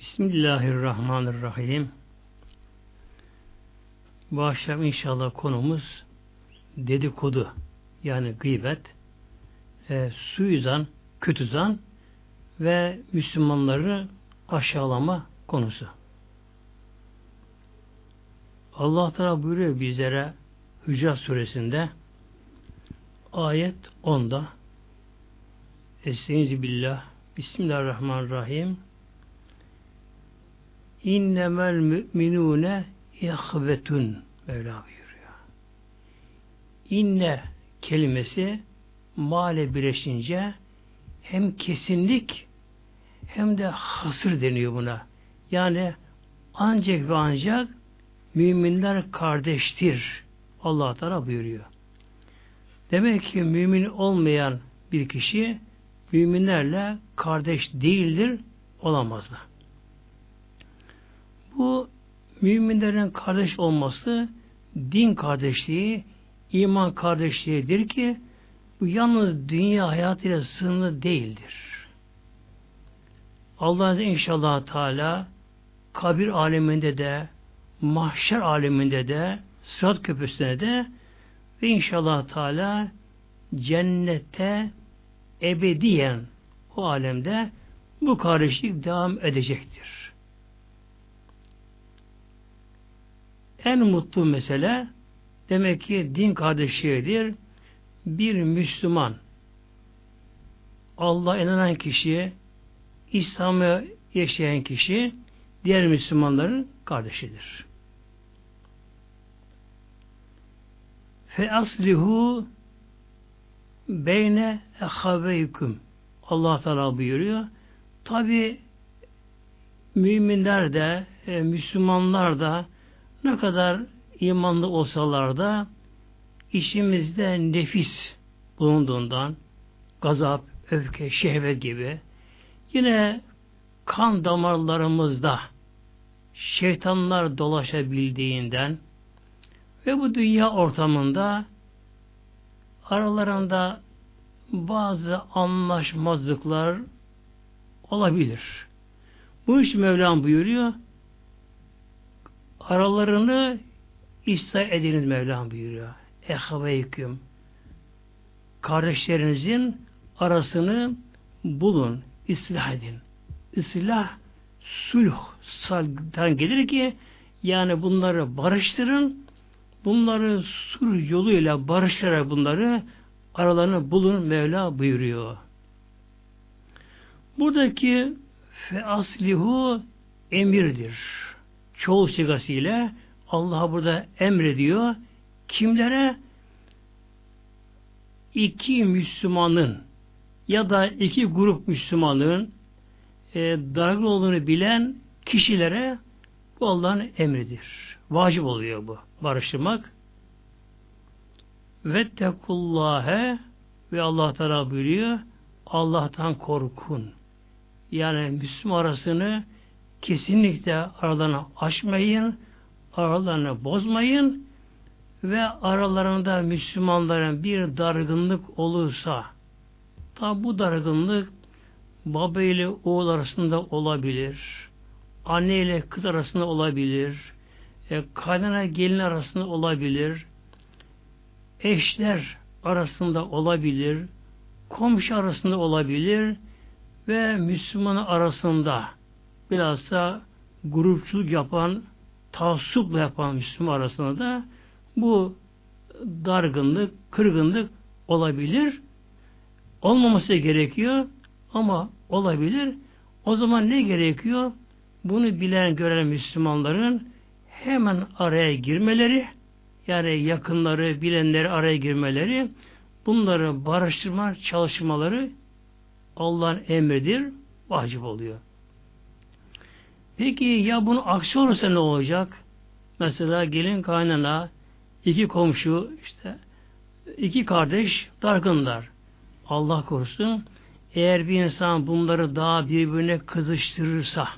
Bismillahirrahmanirrahim. Bu akşam inşallah konumuz dedikodu yani gıybet, e, suizan, kötü zan ve Müslümanları aşağılama konusu. Allah Teala buyuruyor bizlere Hücrat suresinde ayet 10'da Estaizu billah Bismillahirrahmanirrahim İnnemel müminune ihvetun Mevla buyuruyor. İnne kelimesi male birleşince hem kesinlik hem de hasır deniyor buna. Yani ancak ve ancak müminler kardeştir. Allah Teala buyuruyor. Demek ki mümin olmayan bir kişi müminlerle kardeş değildir, olamazlar. Bu müminlerin kardeş olması din kardeşliği, iman kardeşliğidir ki bu yalnız dünya hayatıyla sınırlı değildir. Allah inşallah Teala kabir aleminde de mahşer aleminde de sırat köprüsüne de ve inşallah Teala cennette ebediyen o alemde bu kardeşlik devam edecektir. En mutlu mesele demek ki din kardeşliğidir. Bir Müslüman Allah inanan kişi İslam'ı yaşayan kişi diğer Müslümanların kardeşidir. Fe aslihu beyne ehaveyküm Allah Teala buyuruyor. Tabi müminler de e, Müslümanlar da ne kadar imanlı olsalar da işimizde nefis bulunduğundan gazap, öfke, şehvet gibi yine kan damarlarımızda şeytanlar dolaşabildiğinden ve bu dünya ortamında aralarında bazı anlaşmazlıklar olabilir. Bu iş Mevlam buyuruyor. Aralarını İsa ediniz Mevlam buyuruyor. Ehaveyküm. Kardeşlerinizin arasını bulun, ıslah edin. Islah, sulh, saldan gelir ki yani bunları barıştırın, bunları sur yoluyla barıştırarak bunları aralarını bulun Mevla buyuruyor. Buradaki fe aslihu emirdir. Çoğu sigasıyla Allah burada emrediyor. Kimlere? İki Müslümanın ya da iki grup Müslümanın e, dargın olduğunu bilen kişilere bu Allah'ın emridir. Vacip oluyor bu. Barıştırmak. Vettekullâhe ve Allah Teala buyuruyor Allah'tan korkun. Yani Müslüman arasını kesinlikle aralarını açmayın, aralarını bozmayın ve aralarında Müslümanların bir dargınlık olursa tabi bu dargınlık baba ile oğul arasında olabilir, anne ile kız arasında olabilir, e, kaynana gelin arasında olabilir, eşler arasında olabilir, komşu arasında olabilir ve Müslüman arasında bilhassa grupçuluk yapan, taassupla yapan Müslüman arasında da bu dargınlık, kırgınlık olabilir. Olmaması gerekiyor ama olabilir. O zaman ne gerekiyor? Bunu bilen, gören Müslümanların hemen araya girmeleri, yani yakınları, bilenleri araya girmeleri, bunları barıştırma çalışmaları Allah'ın emridir, vacip oluyor. Peki ya bunun aksi olursa ne olacak? Mesela gelin kaynana iki komşu işte iki kardeş dargınlar. Allah korusun. Eğer bir insan bunları daha birbirine kızıştırırsa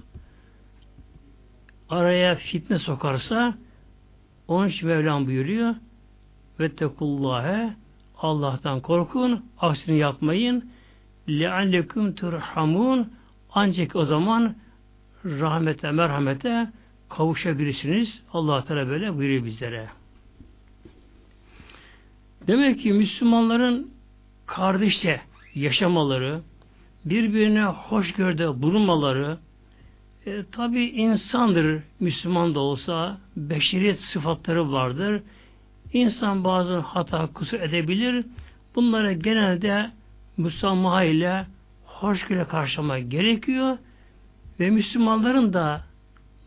araya fitne sokarsa onun için Mevlam buyuruyor vettekullâhe Allah'tan korkun, aksini yapmayın leallekum turhamun ancak o zaman rahmete, merhamete kavuşabilirsiniz. Allah Teala böyle buyuruyor bizlere. Demek ki Müslümanların kardeşçe yaşamaları, birbirine hoşgörüde bulunmaları, e, tabi insandır Müslüman da olsa, beşeriyet sıfatları vardır. İnsan bazen hata kusur edebilir. Bunları genelde müsamaha ile hoşgörüyle karşılamak gerekiyor ve Müslümanların da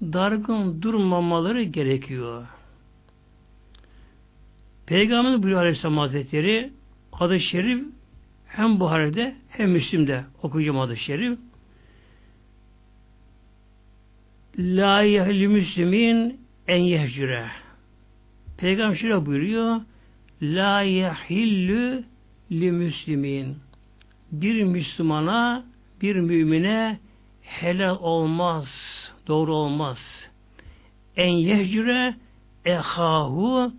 dargın durmamaları gerekiyor. Peygamber buyuruyor Aleyhisselam Hazretleri adı şerif hem Buhari'de hem Müslim'de okuyacağım adı şerif. La yehli müslimin en yehcüre. Peygamber şöyle buyuruyor. La yehillü li müslimin. Bir Müslümana, bir mümine helal olmaz, doğru olmaz. En yehcüre ehahu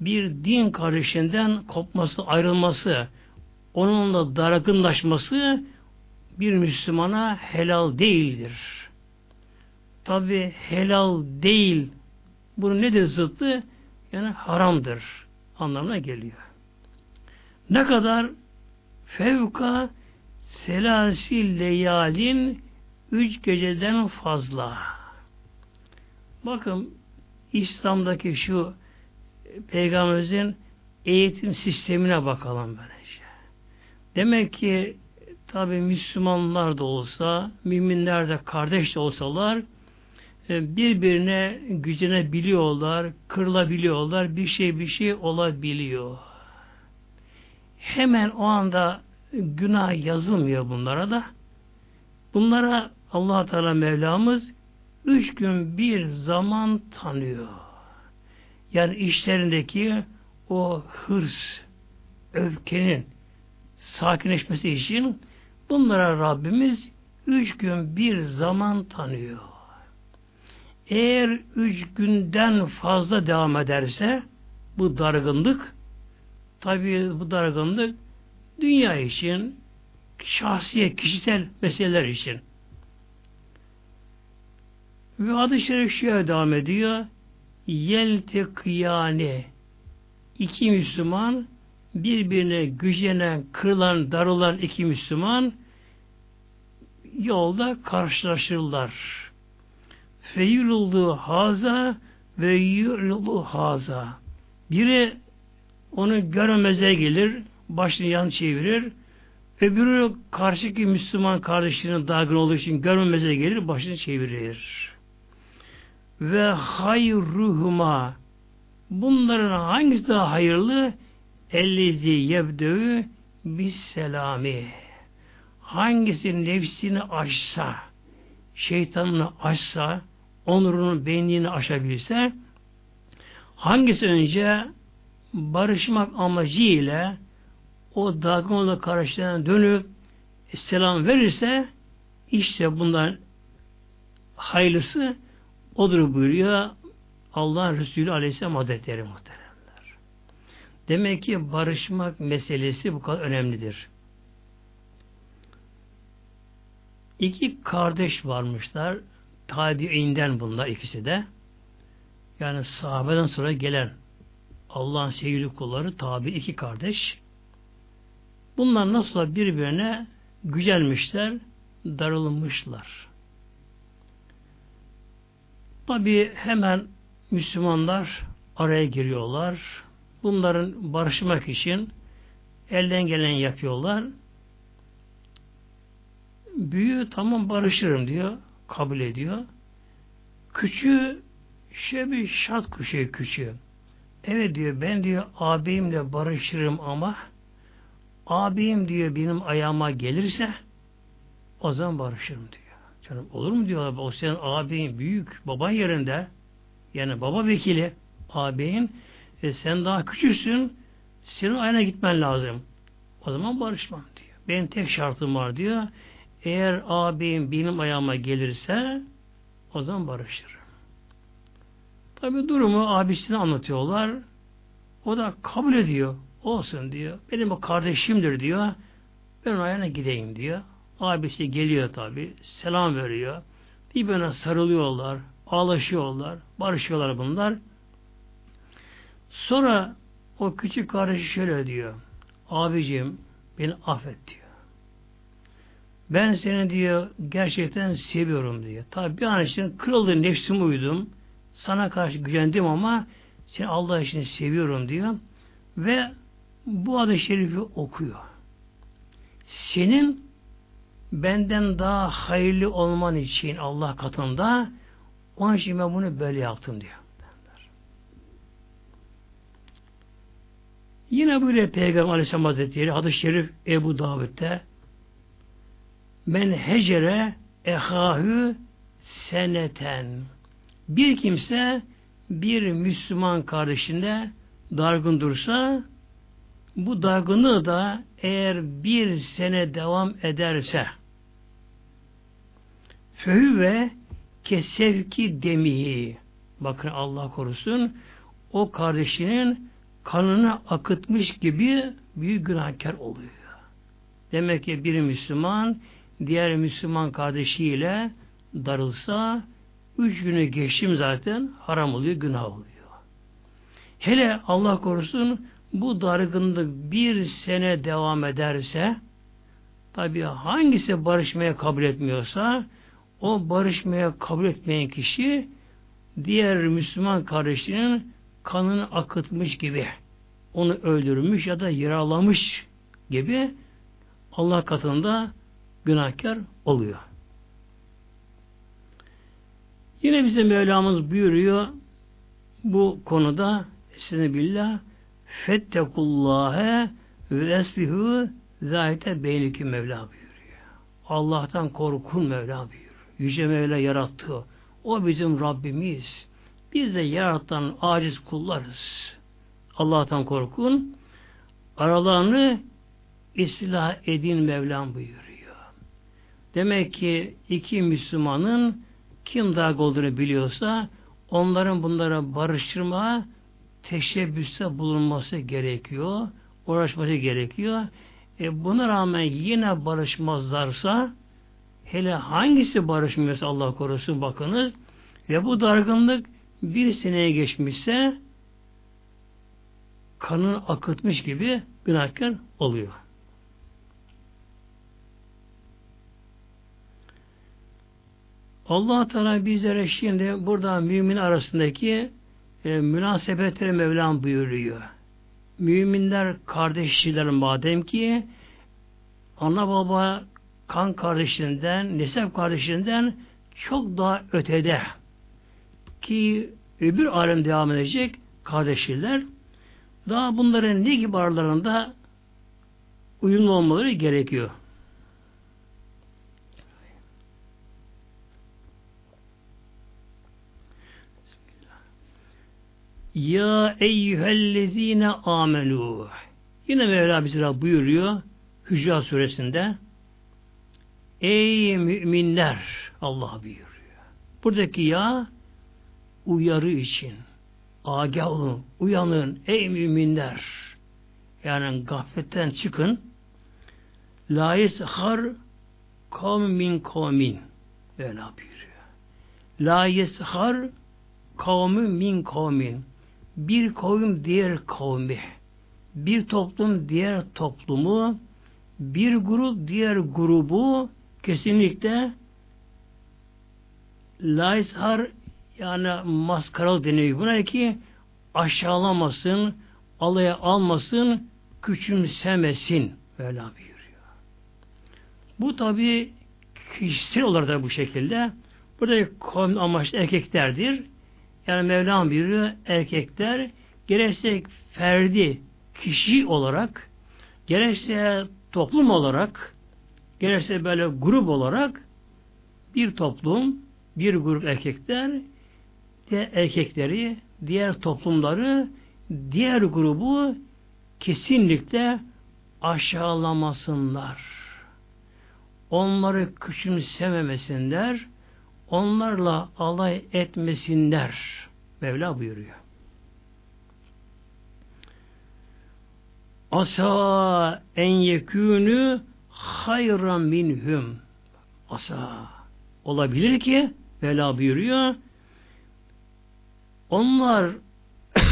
bir din kardeşinden kopması, ayrılması, onunla dargınlaşması bir Müslümana helal değildir. Tabi helal değil. Bunun nedir zıttı? Yani haramdır anlamına geliyor. Ne kadar fevka selasi leyalin üç geceden fazla. Bakın İslam'daki şu Peygamberimizin eğitim sistemine bakalım böylece. Demek ki tabi Müslümanlar da olsa, müminler de kardeş de olsalar e, birbirine gücüne biliyorlar, kırılabiliyorlar, bir şey bir şey olabiliyor. Hemen o anda günah yazılmıyor bunlara da. Bunlara allah Teala Mevlamız üç gün bir zaman tanıyor. Yani işlerindeki o hırs, öfkenin sakinleşmesi için bunlara Rabbimiz üç gün bir zaman tanıyor. Eğer üç günden fazla devam ederse bu dargınlık tabi bu dargınlık dünya için şahsiye, kişisel meseleler için. Ve adı şerif şöyle devam ediyor. Yeltekiyane iki Müslüman birbirine gücenen, kırılan, darılan iki Müslüman yolda karşılaşırlar. Feyululdu haza ve yululdu haza. Biri onu görmeze gelir, başını yan çevirir. Öbürü karşıki Müslüman kardeşinin dargın olduğu için görmemeze gelir, başını çevirir. Ve hayruhuma bunların hangisi daha hayırlı? Ellizi yebdövü bis selami. Hangisi nefsini aşsa, şeytanını aşsa, onurunu, benliğini aşabilse, hangisi önce barışmak amacıyla o dargınlıkla karşılarına dönüp selam verirse işte bundan hayırlısı odur buyuruyor Allah Resulü Aleyhisselam Hazretleri muhteremler. Demek ki barışmak meselesi bu kadar önemlidir. İki kardeş varmışlar. Tabi'inden bunlar ikisi de. Yani sahabeden sonra gelen Allah'ın sevgili kulları tabi iki kardeş. Bunlar nasıl birbirine gücelmişler, darılmışlar. Tabi hemen Müslümanlar araya giriyorlar. Bunların barışmak için elden gelen yapıyorlar. Büyüğü tamam barışırım diyor. Kabul ediyor. Küçüğü şöyle bir şart kuşuyor küçüğü. Evet diyor ben diyor abimle barışırım ama abim diyor benim ayağıma gelirse o zaman barışırım diyor. Canım olur mu diyor o senin abin büyük baban yerinde yani baba vekili abin e, sen daha küçüksün senin ayağına gitmen lazım. O zaman barışmam diyor. Benim tek şartım var diyor. Eğer abim benim ayağıma gelirse o zaman barışırım. Tabi durumu abisine anlatıyorlar. O da kabul ediyor. Olsun diyor. Benim o kardeşimdir diyor. Ben ayağına gideyim diyor. Abisi geliyor tabi. Selam veriyor. birbirine sarılıyorlar, ağlaşıyorlar, barışıyorlar bunlar. Sonra o küçük kardeşi şöyle diyor. Abicim beni affet diyor. Ben seni diyor gerçekten seviyorum diyor. Tabi bir an için kırıldı nefsim uydum. Sana karşı gücendim ama seni Allah için seviyorum diyor. Ve bu adı şerifi okuyor. Senin benden daha hayırlı olman için Allah katında onun için ben bunu böyle yaptım diyor. Yine böyle Peygamber Aleyhisselam Hazretleri hadis-i şerif Ebu Davud'da men hecere ehahü seneten bir kimse bir Müslüman kardeşinde dargın dursa bu dargınlığı da eğer bir sene devam ederse ve kesevki demihi bakın Allah korusun o kardeşinin kanını akıtmış gibi büyük günahkar oluyor. Demek ki bir Müslüman diğer Müslüman kardeşiyle darılsa üç günü geçtim zaten haram oluyor, günah oluyor. Hele Allah korusun bu dargınlık bir sene devam ederse tabi hangisi barışmaya kabul etmiyorsa o barışmaya kabul etmeyen kişi diğer Müslüman kardeşinin kanını akıtmış gibi onu öldürmüş ya da yaralamış gibi Allah katında günahkar oluyor. Yine bize Mevlamız buyuruyor bu konuda Estağfirullah billah fettekullâhe ve esbihu zâhite beynikü Mevla buyuruyor. Allah'tan korkun Mevla buyuruyor. Yüce Mevla yarattı. O bizim Rabbimiz. Biz de yaratan aciz kullarız. Allah'tan korkun. Aralarını ıslah edin Mevlam buyuruyor. Demek ki iki Müslümanın kim daha olduğunu biliyorsa onların bunlara barıştırma teşebbüste bulunması gerekiyor. Uğraşması gerekiyor. E buna rağmen yine barışmazlarsa hele hangisi barışmıyorsa Allah korusun bakınız ve bu dargınlık bir seneye geçmişse kanını akıtmış gibi günahkar oluyor. Allah Teala bizlere şimdi burada mümin arasındaki e, münasebetleri Mevlam buyuruyor. Müminler kardeşler madem ki ana baba kan kardeşinden, nesep kardeşinden çok daha ötede ki öbür alem devam edecek kardeşler daha bunların ne gibi aralarında uyumlu olmaları gerekiyor. Ya eyyühellezine amelu. Yine Mevla bize buyuruyor Hücra suresinde Ey müminler Allah buyuruyor. Buradaki ya uyarı için. Agah olun, uyanın ey müminler. Yani gafletten çıkın. La yeshar kavmin min kavmin. Böyle buyuruyor. La yeshar kavmin min kavmin bir kavim diğer kavmi, bir toplum diğer toplumu, bir grup diğer grubu kesinlikle laishar yani maskaralı deniyor buna ki aşağılamasın, alaya almasın, küçümsemesin. Böyle buyuruyor. Bu tabi kişisel olarak da bu şekilde. Burada kavim amaçlı erkeklerdir. Yani Mevlam buyuruyor erkekler gerekse ferdi kişi olarak gerekse toplum olarak gerekse böyle grup olarak bir toplum bir grup erkekler diğer erkekleri diğer toplumları diğer grubu kesinlikle aşağılamasınlar. Onları küçümsememesinler onlarla alay etmesinler. Mevla buyuruyor. Asa en yekûnü hayran minhum. Asa olabilir ki Vela buyuruyor. Onlar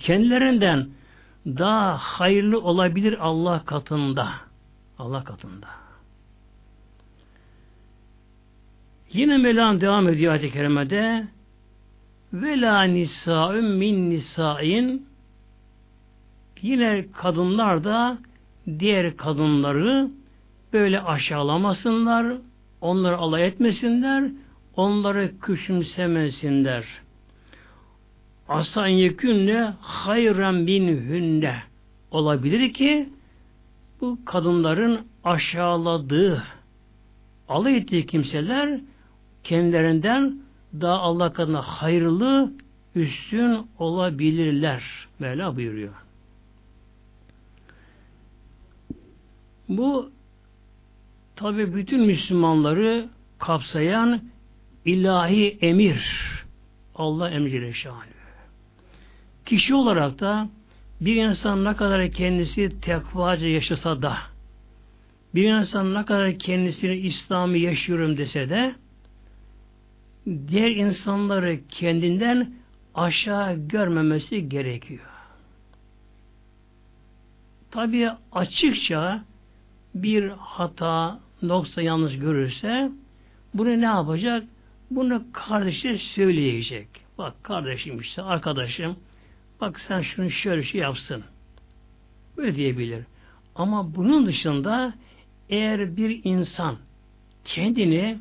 kendilerinden daha hayırlı olabilir Allah katında. Allah katında. Yine Mevlam devam ediyor ayet-i kerimede ve la nisa'un min nisa'in yine kadınlar da diğer kadınları böyle aşağılamasınlar, onları alay etmesinler, onları küçümsemesinler. Asan yekünle hayran bin hünne olabilir ki bu kadınların aşağıladığı, alay ettiği kimseler kendilerinden daha Allah katında hayırlı, üstün olabilirler. Mevla buyuruyor. Bu tabi bütün Müslümanları kapsayan ilahi emir. Allah emri şanı. Kişi olarak da bir insan ne kadar kendisi tekvaca yaşasa da bir insan ne kadar kendisini İslam'ı yaşıyorum dese de diğer insanları kendinden aşağı görmemesi gerekiyor. Tabi açıkça bir hata, noksa yanlış görürse bunu ne yapacak? Bunu kardeşe söyleyecek. Bak kardeşim işte arkadaşım bak sen şunu şöyle şey yapsın. Böyle diyebilir. Ama bunun dışında eğer bir insan kendini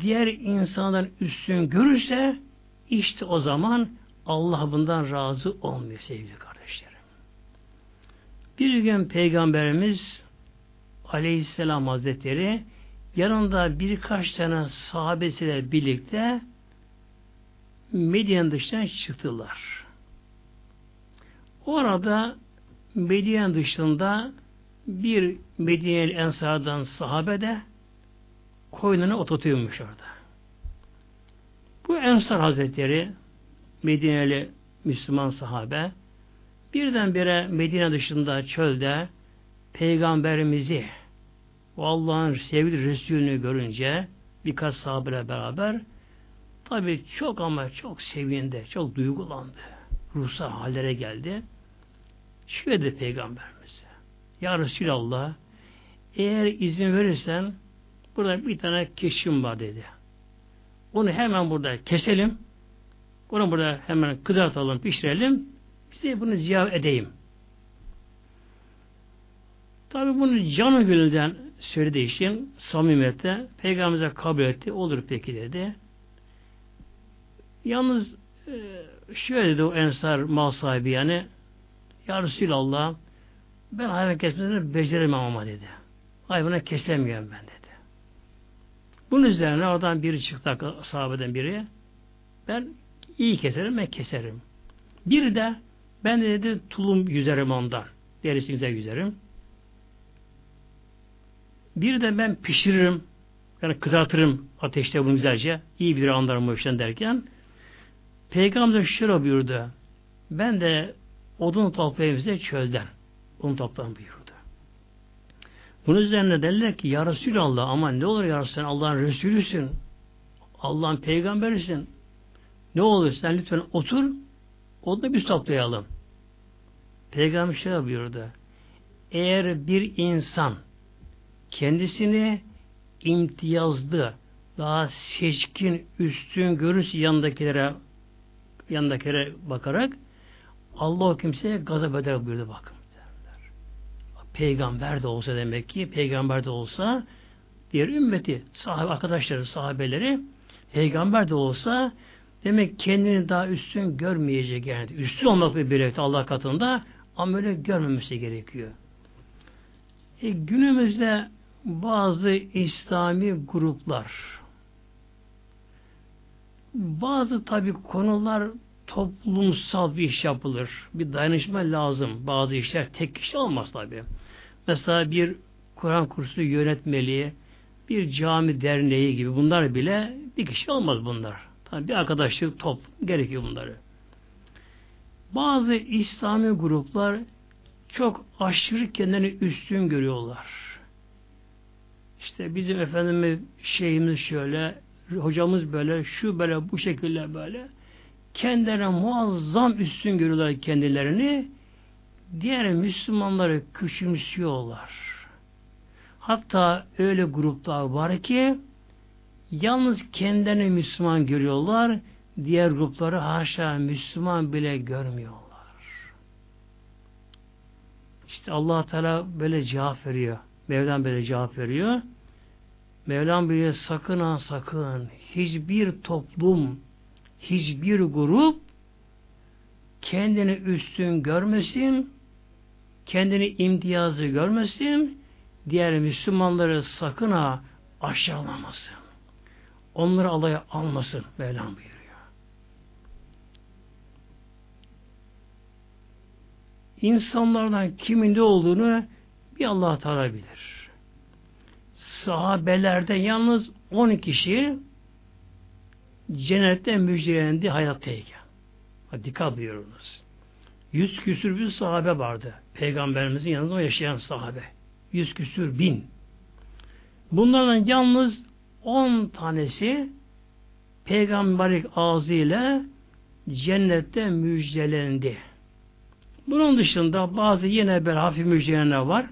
diğer insanların üstün görürse işte o zaman Allah bundan razı olmuyor sevgili kardeşlerim. Bir gün Peygamberimiz Aleyhisselam Hazretleri yanında birkaç tane sahabesiyle birlikte Medine dışından çıktılar. O arada Medine dışında bir Medine'li Ensar'dan sahabe de koynuna oturtuyormuş orada. Bu Ensar Hazretleri Medine'li Müslüman sahabe birdenbire Medine dışında çölde peygamberimizi o Allah'ın sevgili Resulünü görünce birkaç sahabeyle beraber tabi çok ama çok sevindi, çok duygulandı. Ruhsal hallere geldi. Şöyle dedi Peygamberimize. Ya Resulallah eğer izin verirsen burada bir tane keşim var dedi. Onu hemen burada keselim. Onu burada hemen kızartalım, pişirelim. Size bunu ziyaret edeyim. Tabi bunu canı gönülden söylediği için samimiyette peygamberimize kabul etti. Olur peki dedi. Yalnız e, şöyle dedi o ensar mal sahibi yani Ya Resulallah ben hayvan kesmesini beceremem ama dedi. Hayvanı kesemiyorum ben dedi. Bunun üzerine oradan biri çıktı sahabeden biri. Ben iyi keserim ben keserim. Bir de ben de dedi tulum yüzerim ondan. Derisini güzel yüzerim. Bir de ben pişiririm. Yani kızartırım ateşte bunu güzelce. İyi bir anlarım o işten derken Peygamber şöyle buyurdu. Ben de odun toplayayım size çölden. Odun toplayayım buyurdu. Bunun üzerine derler ki Ya Resulallah ama ne olur ya sen Allah'ın Resulüsün. Allah'ın peygamberisin. Ne olur sen lütfen otur onu da biz toplayalım. Peygamber şöyle buyurdu. Eğer bir insan kendisini imtiyazlı, daha seçkin, üstün görürse yanındakilere yanındakilere bakarak Allah o kimseye gazap eder buyurdu bakın. Peygamber de olsa demek ki peygamber de olsa diğer ümmeti, sahabe arkadaşları, sahabeleri peygamber de olsa demek kendini daha üstün görmeyecek yani. Üstün olmakla birlikte Allah katında ama öyle görmemesi gerekiyor. E, günümüzde bazı İslami gruplar bazı tabi konular toplumsal bir iş yapılır. Bir dayanışma lazım. Bazı işler tek kişi olmaz tabi. Mesela bir Kur'an kursu yönetmeliği, bir cami derneği gibi bunlar bile bir kişi olmaz bunlar. Tabi bir arkadaşlık toplum gerekiyor bunları. Bazı İslami gruplar çok aşırı kendini üstün görüyorlar. işte bizim efendimiz şeyimiz şöyle, hocamız böyle, şu böyle, bu şekilde böyle. Kendilerine muazzam üstün görüyorlar kendilerini. Diğer Müslümanları küçümsüyorlar. Hatta öyle gruplar var ki yalnız kendilerini Müslüman görüyorlar. Diğer grupları haşa Müslüman bile görmüyorlar. İşte allah Teala böyle cevap veriyor. Mevlam böyle cevap veriyor. Mevlam bile sakın ha sakın hiçbir toplum, hiçbir grup kendini üstün görmesin, kendini imtiyazı görmesin, diğer Müslümanları sakın ha aşağılamasın. Onları alaya almasın Mevlam buyuruyor. İnsanlardan kimin de olduğunu bir Allah Teala bilir. Sahabelerde yalnız 10 kişi cennette müjdelendi hayattayken. Dikkat buyurunuz. Yüz küsür bir sahabe vardı. Peygamberimizin yanında yaşayan sahabe. Yüz küsür bin. Bunlardan yalnız on tanesi peygamberlik ağzıyla cennette müjdelendi. Bunun dışında bazı yine bir hafif müjdelenler var.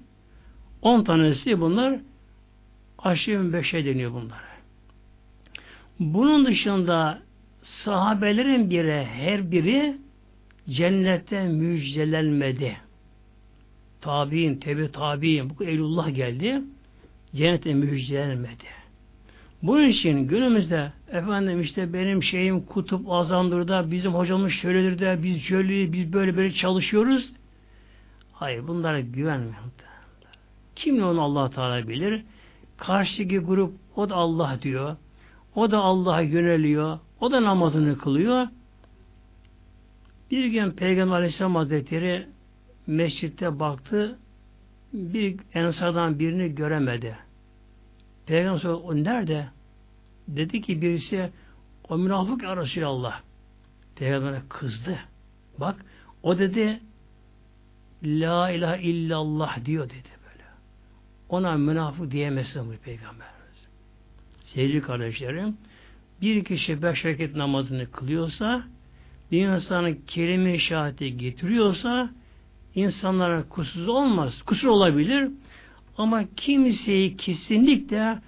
On tanesi bunlar aşırı beşe deniyor bunlara. Bunun dışında sahabelerin biri her biri cennette müjdelenmedi. Tabi'in, tebe tabi'in, bu Eylullah geldi. Cennette müjdelenmedi. Bunun için günümüzde efendim işte benim şeyim kutup azamdır da bizim hocamız şöyledir de biz şöyle biz böyle böyle çalışıyoruz. Hayır bunlara güvenmeyin. Kim onu Allah Teala bilir? Karşıdaki grup o da Allah diyor. O da Allah'a yöneliyor. O da namazını kılıyor. Bir gün Peygamber Aleyhisselam Hazretleri mescitte baktı. Bir ensardan birini göremedi. Peygamber sordu, o nerede? Dedi ki birisi o münafık ya Resulallah. Peygamber'e kızdı. Bak o dedi La ilahe illallah diyor dedi böyle. Ona münafık diyemezsin bu peygamberimiz. Sevgili kardeşlerim bir kişi beş vakit namazını kılıyorsa bir insanın kelime şahidi getiriyorsa insanlara kusur olmaz. Kusur olabilir ama kimseyi kesinlikle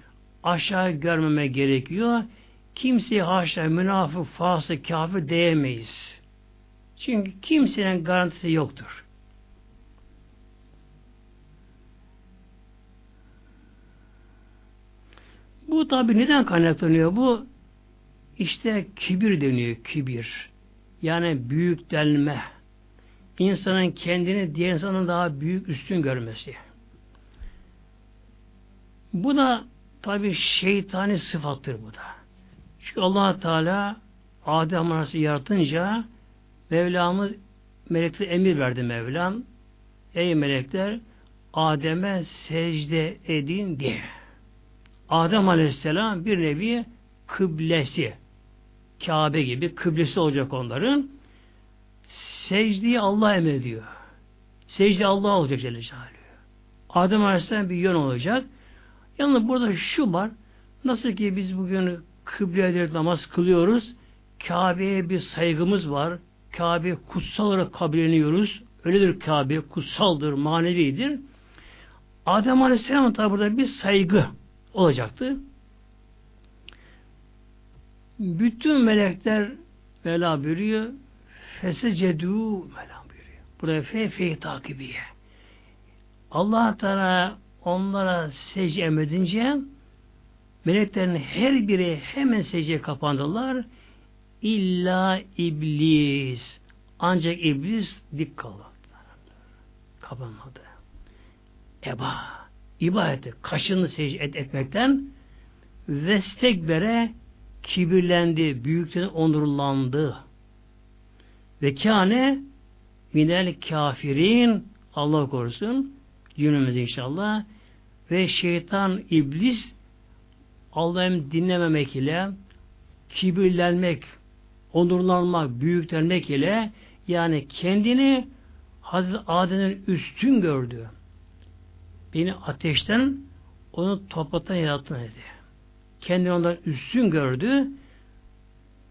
aşağı görmeme gerekiyor. Kimseyi haşa münafık, fasık, kafir diyemeyiz. Çünkü kimsenin garantisi yoktur. Bu tabi neden kaynaklanıyor? Bu işte kibir deniyor, kibir. Yani büyük delme. İnsanın kendini diğer insanın daha büyük üstün görmesi. Bu da tabi şeytani sıfattır bu da. Çünkü allah Teala Adem Aleyhisselam'ı yaratınca Mevlamız melekler emir verdi Mevlam. Ey melekler Adem'e secde edin diye. Adem Aleyhisselam bir nevi kıblesi. Kabe gibi kıblesi olacak onların. Secdeyi Allah emrediyor. Secde Allah olacak Celle Celaluhu. Adem Aleyhisselam bir yön olacak. Yalnız burada şu var. Nasıl ki biz bugün kıbleye namaz kılıyoruz. Kabe'ye bir saygımız var. Kabe kutsal olarak kabulleniyoruz. Öyledir Kabe, kutsaldır, manevidir. Adem Aleyhisselam tabi burada bir saygı olacaktı. Bütün melekler Mevla buyuruyor fesecedû Mevla buyuruyor. Burada fe fe takibiye. Allah Teala onlara secde emredince meleklerin her biri hemen secdeye kapandılar. İlla iblis. Ancak iblis dik kaldı. Kapanmadı. Eba. ibadeti kaşını secde et, etmekten vestekbere kibirlendi, büyükten onurlandı. Ve kâne minel kafirin Allah korusun günümüzde inşallah ve şeytan iblis Allah'ım dinlememek ile kibirlenmek, onurlanmak, büyüklenmek ile yani kendini Hazreti Adem'in üstün gördü. Beni ateşten onu topraktan yarattın dedi. Kendini ondan üstün gördü.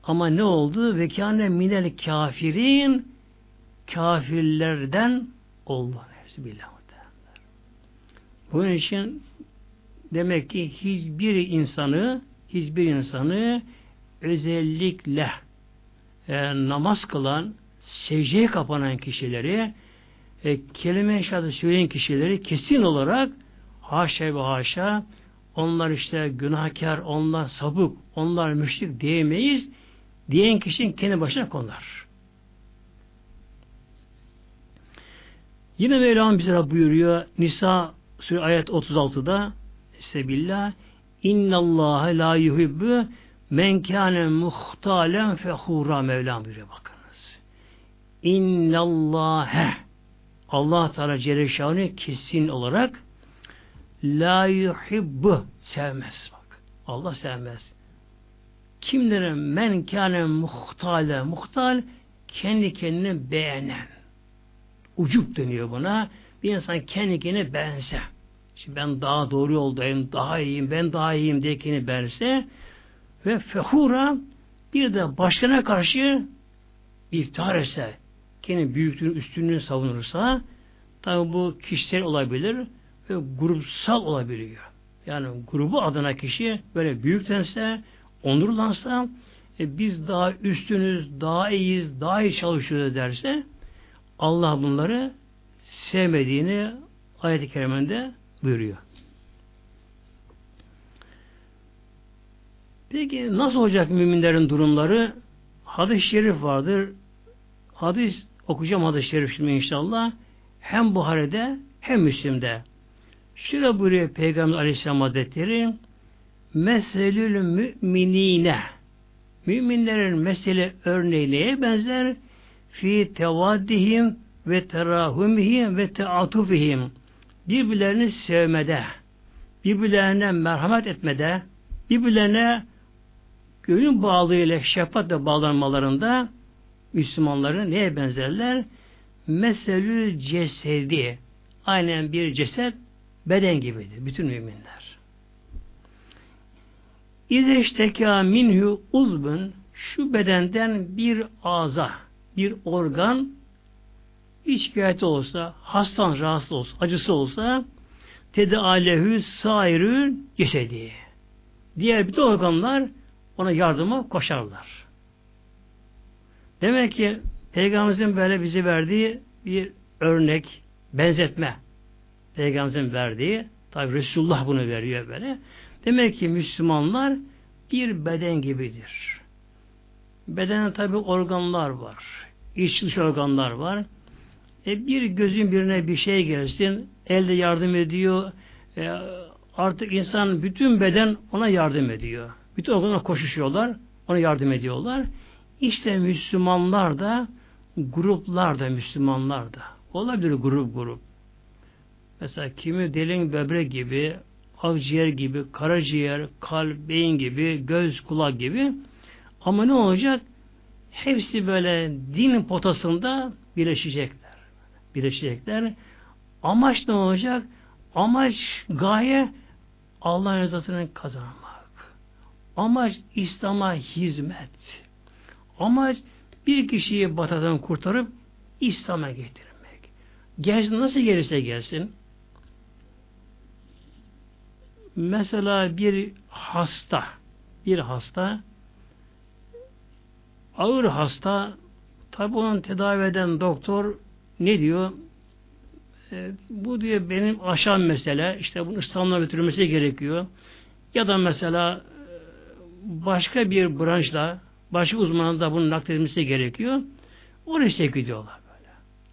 Ama ne oldu? Ve kâne minel kafirin kafirlerden oldu. Bismillah. Bunun için demek ki hiçbir insanı hiçbir insanı özellikle e, namaz kılan, secdeye kapanan kişileri e, kelime-i şehadet söyleyen kişileri kesin olarak haşa ve haşa onlar işte günahkar, onlar sabık, onlar müşrik diyemeyiz. Diyen kişinin kendi başına konar. Yine Mevlam bize buyuruyor Nisa Sure ayet 36'da Sebillah İnnallâhe la yuhibbu men kâne muhtalen fehûrâ Mevlam buyuruyor bakınız. İnnallâhe Allah Teala Celle kesin olarak la yuhibbu sevmez bak. Allah sevmez. Kimlere men kâne muhtale muhtal kendi kendini beğenen. Ucup deniyor buna. Bir insan kendi kendine bense. Şimdi ben daha doğru yoldayım, daha iyiyim, ben daha iyiyim diye kendini bense ve fehura bir de başkana karşı iftihar etse, kendi büyüklüğünü, üstünlüğünü savunursa tabi bu kişisel olabilir ve grupsal olabiliyor. Yani grubu adına kişi böyle büyüklense, onurlansa e, biz daha üstünüz, daha iyiyiz, daha iyi çalışıyoruz derse Allah bunları sevmediğini ayet-i kerimende buyuruyor. Peki nasıl olacak müminlerin durumları? Hadis-i şerif vardır. Hadis okuyacağım hadis-i şerif şimdi inşallah. Hem Buhari'de hem Müslim'de. Şöyle buyuruyor Peygamber Aleyhisselam Hazretleri Meselül müminine Müminlerin mesele örneği neye benzer? Fi tevaddihim ve terahumihim ve teatufihim birbirlerini sevmede, birbirlerine merhamet etmede, birbirlerine gönül bağlığıyla şefkatle bağlanmalarında Müslümanların neye benzerler? Meselü cesedi. Aynen bir ceset beden gibidir. Bütün müminler. İzeşteka minhu uzbun şu bedenden bir ağza, bir organ bir şikayeti olsa, hastan rahatsız olsa, acısı olsa tedaalehu sairü cesedi. Diğer bütün organlar ona yardıma koşarlar. Demek ki Peygamberimizin böyle bize verdiği bir örnek, benzetme. Peygamberimizin verdiği, tabi Resulullah bunu veriyor böyle. Demek ki Müslümanlar bir beden gibidir. Bedende tabi organlar var. İç dış organlar var. E bir gözün birine bir şey gelsin, elde yardım ediyor. E, artık insan bütün beden ona yardım ediyor. Bütün organlar koşuşuyorlar, ona yardım ediyorlar. İşte Müslümanlar da gruplar da Müslümanlar da olabilir grup grup. Mesela kimi delin böbrek gibi, akciğer gibi, karaciğer, kalp, beyin gibi, göz, kulak gibi. Ama ne olacak? Hepsi böyle din potasında birleşecek birleşecekler. Amaç ne olacak? Amaç, gaye Allah'ın rızasını kazanmak. Amaç İslam'a hizmet. Amaç bir kişiyi batadan kurtarıp İslam'a getirmek. Gelsin nasıl gelirse gelsin. Mesela bir hasta, bir hasta ağır hasta tabi onun tedavi eden doktor ne diyor? E, bu diyor benim aşan mesele. İşte bunu İstanbul'a götürülmesi gerekiyor. Ya da mesela e, başka bir branşla başka uzmanın da bunun nakledilmesi gerekiyor. Oraya sevk ediyorlar böyle.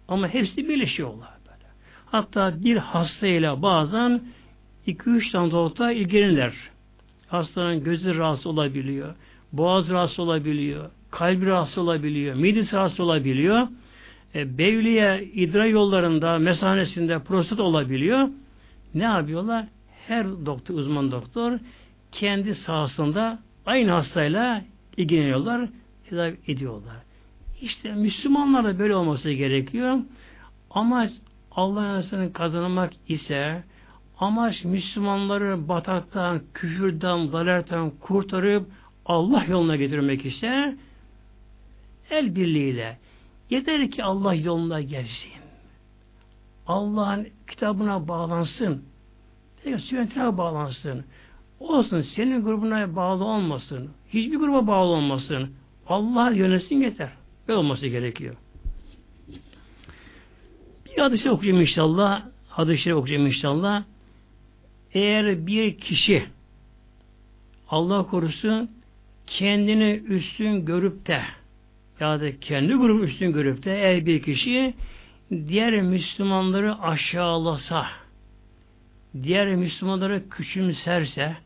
Ama hepsi birleşiyorlar böyle. Hatta bir hastayla bazen iki üç tane doktor ilgilenirler. Hastanın gözü rahatsız olabiliyor. Boğaz rahatsız olabiliyor. Kalbi rahatsız olabiliyor. Midesi rahatsız olabiliyor e, bevliye idrar yollarında, mesanesinde prostat olabiliyor. Ne yapıyorlar? Her doktor, uzman doktor kendi sahasında aynı hastayla ilgileniyorlar, tedavi ediyorlar. İşte Müslümanlar da böyle olması gerekiyor. Ama Allah'ın rızasını kazanmak ise amaç Müslümanları bataktan, küfürden, dalerten kurtarıp Allah yoluna getirmek ise el birliğiyle yeter ki Allah yoluna gelsin. Allah'ın kitabına bağlansın. Sünnetine bağlansın. Olsun senin grubuna bağlı olmasın. Hiçbir gruba bağlı olmasın. Allah yönetsin yeter. Böyle olması gerekiyor. Bir hadise okuyayım inşallah. Hadisleri okuyayım inşallah. Eğer bir kişi Allah korusun kendini üstün görüp de ya da kendi grubu üstün görüp de eğer bir kişi diğer Müslümanları aşağılasa diğer Müslümanları küçümserse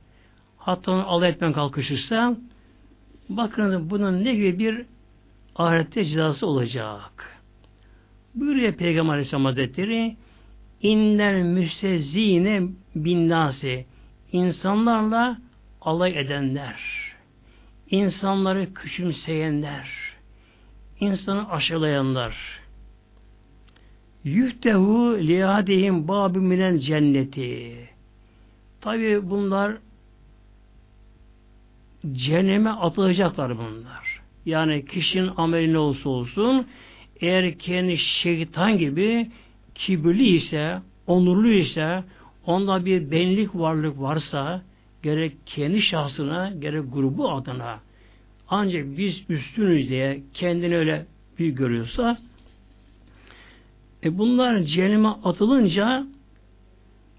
hatta onu alay etmen kalkışırsa bakın bunun ne gibi bir ahirette cezası olacak. Buyuruyor Peygamber Aleyhisselam Hazretleri innel müstezine binnasi insanlarla alay edenler insanları küçümseyenler insanı aşılayanlar yühtehu liyadihim babi minen cenneti tabi bunlar cehenneme atılacaklar bunlar. Yani kişinin ameli ne olsa olsun eğer kendi şeytan gibi kibirli ise, onurlu ise, onda bir benlik varlık varsa gerek kendi şahsına gerek grubu adına ancak biz üstünüz diye kendini öyle bir görüyorsa e bunlar cehenneme atılınca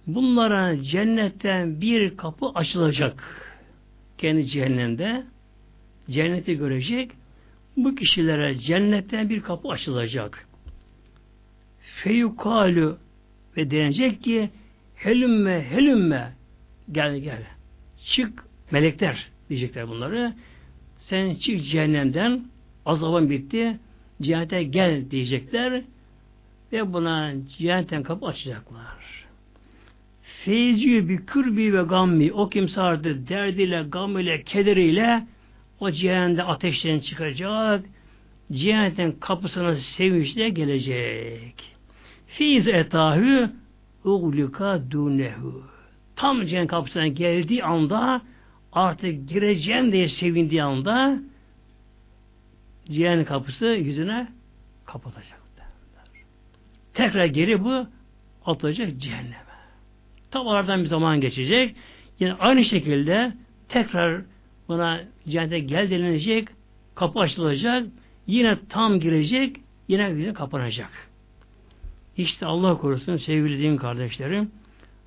bunlara cennetten bir kapı açılacak kendi cehennemde cenneti görecek. Bu kişilere cennetten bir kapı açılacak. Feyukalu ve denecek ki helümme helümme gel gel çık melekler diyecekler bunları. Sen çık cehennemden azabın bitti cehennete gel diyecekler ve buna cehennetten kapı açacaklar. Feyzi bir kürbi ve gammi o kimse artık derdiyle, gam ile, kederiyle o cehennemde ateşten çıkacak. Cehennetin kapısına sevinçle gelecek. Fiz etahü uglika dunehu. Tam cehennem kapısına geldiği anda artık gireceğim diye sevindiği anda cehennem kapısı yüzüne kapatacak. Tekrar geri bu atılacak cehennem. Tam bir zaman geçecek. Yine aynı şekilde tekrar buna cennete gel denilecek, kapı açılacak, yine tam girecek, yine, yine kapanacak. İşte Allah korusun sevgili din kardeşlerim,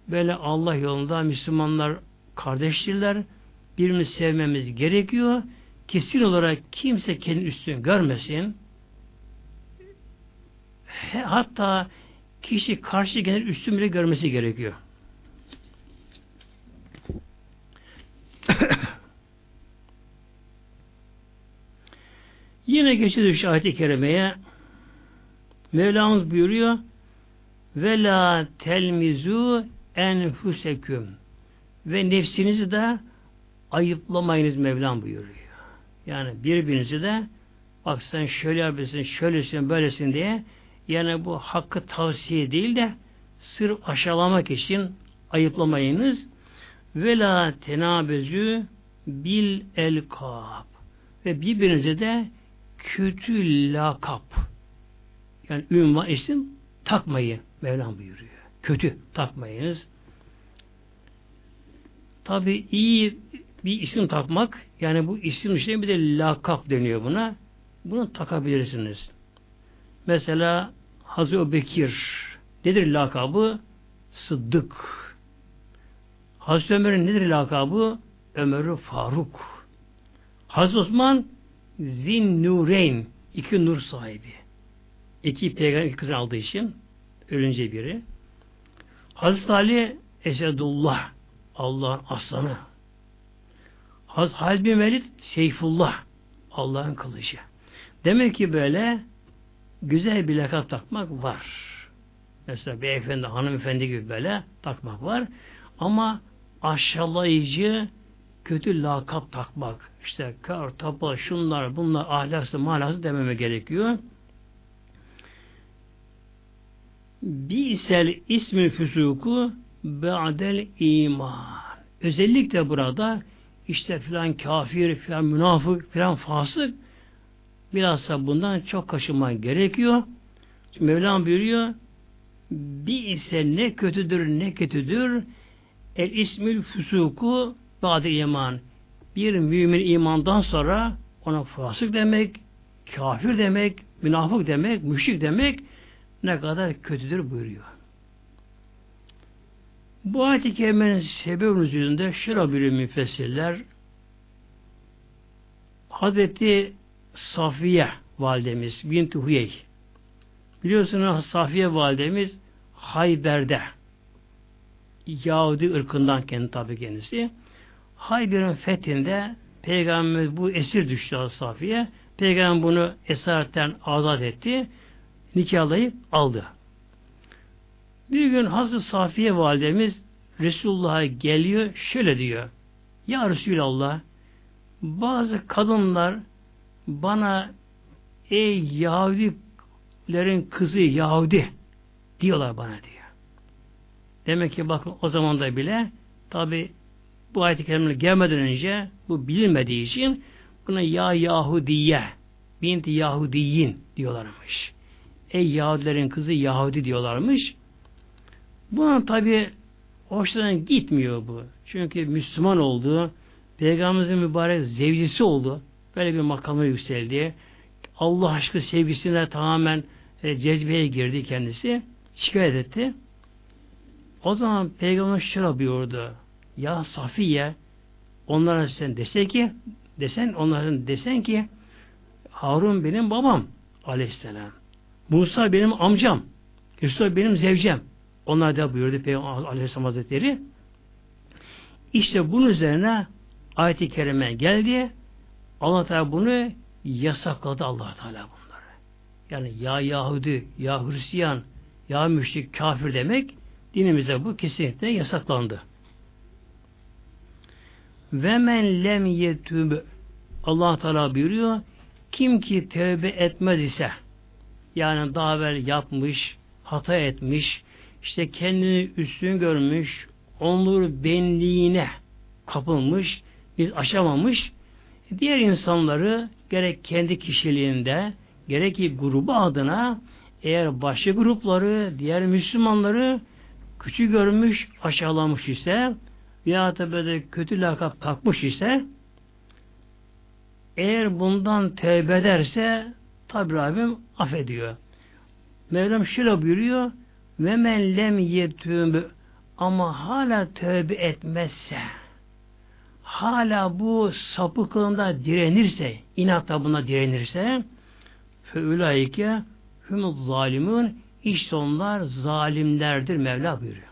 böyle Allah yolunda Müslümanlar kardeştirler, birbirimizi sevmemiz gerekiyor. Kesin olarak kimse kendi üstünü görmesin. Hatta kişi karşı gelir üstün bile görmesi gerekiyor. Yine geçiyoruz ayet-i kerimeye. Mevlamız buyuruyor ve la telmizu enfuseküm ve nefsinizi de ayıplamayınız Mevlam buyuruyor. Yani birbirinizi de bak sen şöyle yapıyorsun, şöylesin, böylesin diye yani bu hakkı tavsiye değil de sırf aşağılamak için ayıplamayınız. Ve la tenabezü bil elkab ve birbirinize de kötü lakap yani ünvan isim takmayı Mevlam buyuruyor. Kötü takmayınız. Tabi iyi bir isim takmak yani bu isim işte bir de lakap deniyor buna. Bunu takabilirsiniz. Mesela Hazreti Bekir nedir lakabı? Sıddık. Hazreti Ömer'in nedir lakabı? Ömer'i Faruk. Hazreti Osman Zin Nureyn iki nur sahibi. İki peygamber iki kızın aldığı için ölünce biri. Hazreti Ali Esedullah Allah'ın aslanı. Halid bin Velid Seyfullah Allah'ın kılıcı. Demek ki böyle güzel bir lakap takmak var. Mesela beyefendi, hanımefendi gibi böyle takmak var. Ama aşağılayıcı kötü lakap takmak, işte kar, tapa, şunlar, bunlar ahlaksız, mahlaksız dememe gerekiyor. Bi'sel ismi füsuku ba'del iman. Özellikle burada işte filan kafir, filan münafık, filan fasık bilhassa bundan çok kaşınman gerekiyor. Çünkü Mevlam buyuruyor bir ise ne kötüdür ne kötüdür el ismül fusuku ba'de iman. Bir mümin imandan sonra ona fasık demek, kafir demek, münafık demek, müşrik demek ne kadar kötüdür buyuruyor. Bu ayet-i kerimenin sebebi yüzünde şöyle bir müfessirler Hazreti Safiye validemiz binti Huyey biliyorsunuz Safiye validemiz Hayber'de Yahudi ırkından kendi tabi kendisi Hayber'in fethinde Peygamber bu esir düştü Safiye. Peygamber bunu esaretten azat etti. Nikahlayıp aldı. Bir gün Hazreti Safiye validemiz Resulullah'a geliyor şöyle diyor. Ya Resulallah bazı kadınlar bana ey Yahudilerin kızı Yahudi diyorlar bana diyor. Demek ki bakın o zaman da bile tabi bu ayet-i kerimeler gelmeden önce bu bilinmediği için buna ya Yahudiye binti Yahudiyin diyorlarmış. Ey Yahudilerin kızı Yahudi diyorlarmış. Bunun tabi hoşlarına gitmiyor bu. Çünkü Müslüman oldu. Peygamberimizin mübarek zevcisi oldu. Böyle bir makama yükseldi. Allah aşkı sevgisine tamamen e, cezbeye girdi kendisi. Şikayet etti. O zaman Peygamber şöyle buyurdu. Ya Safiye onlara sen dese ki desen onların desen ki Harun benim babam aleyhisselam. Musa benim amcam. Yusuf benim zevcem. Onlar da buyurdu Peygamber Aleyhisselam Hazretleri. İşte bunun üzerine ayet-i kerime geldi. Allah Teala bunu yasakladı Allah Teala bunları. Yani ya Yahudi, ya Hristiyan, ya müşrik, kafir demek dinimize bu kesinlikle yasaklandı. Ve men lem yetüb Allah Teala buyuruyor kim ki tövbe etmez ise yani daha evvel yapmış, hata etmiş, işte kendini üstün görmüş, onur benliğine kapılmış, biz aşamamış, diğer insanları gerek kendi kişiliğinde, gerek ki grubu adına eğer başka grupları, diğer Müslümanları küçük görmüş, aşağılamış ise veya da böyle kötü lakap takmış ise eğer bundan tevbe ederse tabi Rabbim affediyor. Mevlam şöyle buyuruyor ve men lem yetûb ama hala tövbe etmezse hala bu sapıklığında direnirse inatta buna direnirse fe ulaike humuz zalimun işte onlar zalimlerdir Mevla buyuruyor.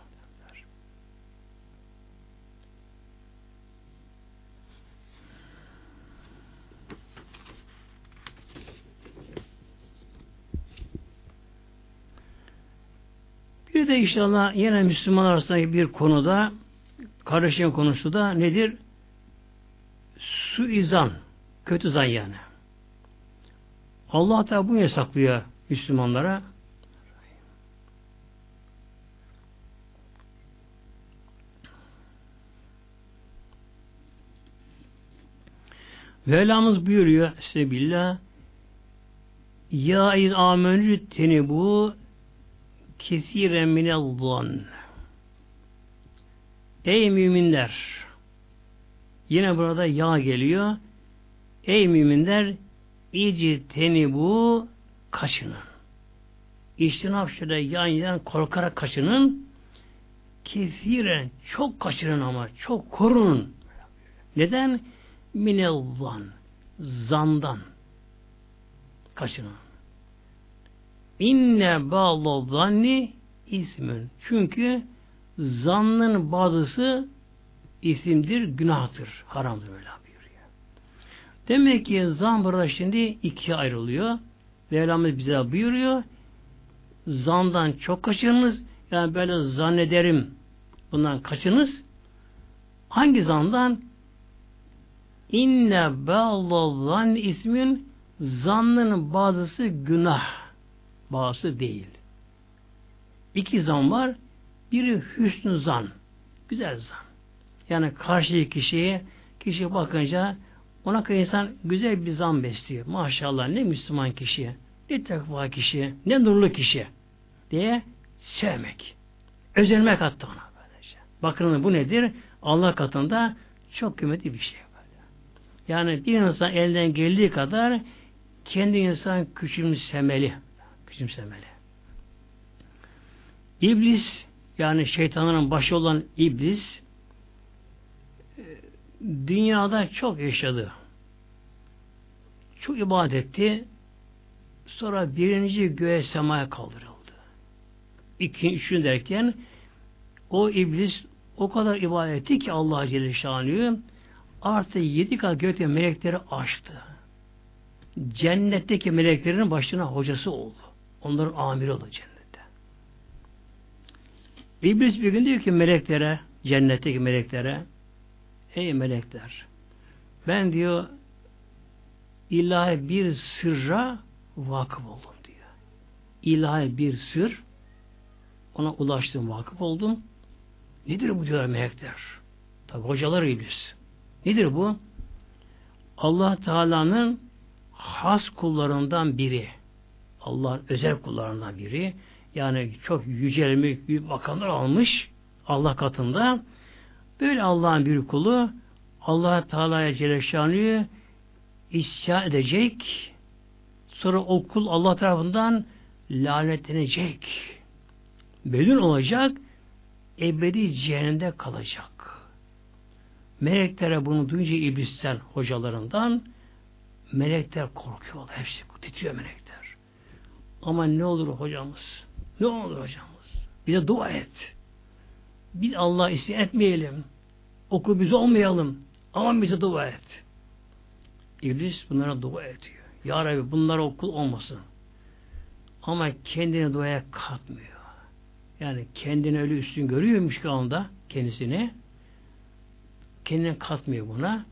Bir de inşallah yine Müslüman arasındaki bir konuda kardeşim konusu da nedir? Suizan. Kötü zan yani. Allah da bunu yasaklıyor Müslümanlara. Mevlamız buyuruyor Sebillah Ya iz amenü teni bu kesiren minel zan. Ey müminler! Yine burada ya geliyor. Ey müminler! İci teni bu kaçının. İçtinap şöyle yan yan korkarak kaçının. Kesiren çok kaçının ama çok korunun. Neden? Minel zan. Zandan. Kaçının. İnne bağlı zanni ismün. Çünkü zannın bazısı isimdir, günahtır, haramdır böyle buyuruyor. Demek ki zan burada şimdi ikiye ayrılıyor. Mevlamız bize buyuruyor. Zandan çok kaçınız. Yani böyle zannederim bundan kaçınız. Hangi zandan? İnne ba'lı zan ismin zannın bazısı günah bazısı değil. İki zan var. Biri hüsnü zan. Güzel zan. Yani karşı kişiye kişi bakınca ona kadar insan güzel bir zan besliyor. Maşallah ne Müslüman kişi, ne tekva kişi, ne nurlu kişi diye sevmek. Özenmek hatta ona böylece. Bakın bu nedir? Allah katında çok kıymetli bir şey. Böyle. Yani bir insan elden geldiği kadar kendi insan küçümsemeli. Küçümsemeli. İblis yani şeytanların başı olan iblis e, dünyada çok yaşadı. Çok ibadet etti. Sonra birinci göğe semaya kaldırıldı. İkinci, üçüncü derken o iblis o kadar ibadet etti ki Allah Celle Şanlı'yı artı yedi kat gökte melekleri açtı. Cennetteki meleklerin başına hocası oldu. Onların amiri oldu cennette. İblis bir gün diyor ki meleklere, cennetteki meleklere, ey melekler, ben diyor ilahi bir sırra vakıf oldum diyor. İlahi bir sır ona ulaştım, vakıf oldum. Nedir bu diyorlar melekler? Tabi hocalar iblis. Nedir bu? Allah Teala'nın has kullarından biri. Allah'ın özel kullarından biri. Yani çok yücelmiş, büyük makamlar almış Allah katında. Böyle Allah'ın bir kulu Allah Teala'ya Celle isyan edecek. Sonra o kul Allah tarafından lanetlenecek. Bedün olacak ebedi cehennemde kalacak. Meleklere bunu duyunca iblisten, hocalarından melekler korkuyorlar. Hepsi titriyor melekler. Ama ne olur hocamız? Ne olur hocamız? Bize dua et. Biz Allah isyan etmeyelim. Oku biz olmayalım. Ama bize dua et. İblis bunlara dua ediyor. Ya Rabbi bunlar okul olmasın. Ama kendini duaya katmıyor. Yani kendini öyle üstün görüyormuş ki anda kendisini kendine katmıyor buna.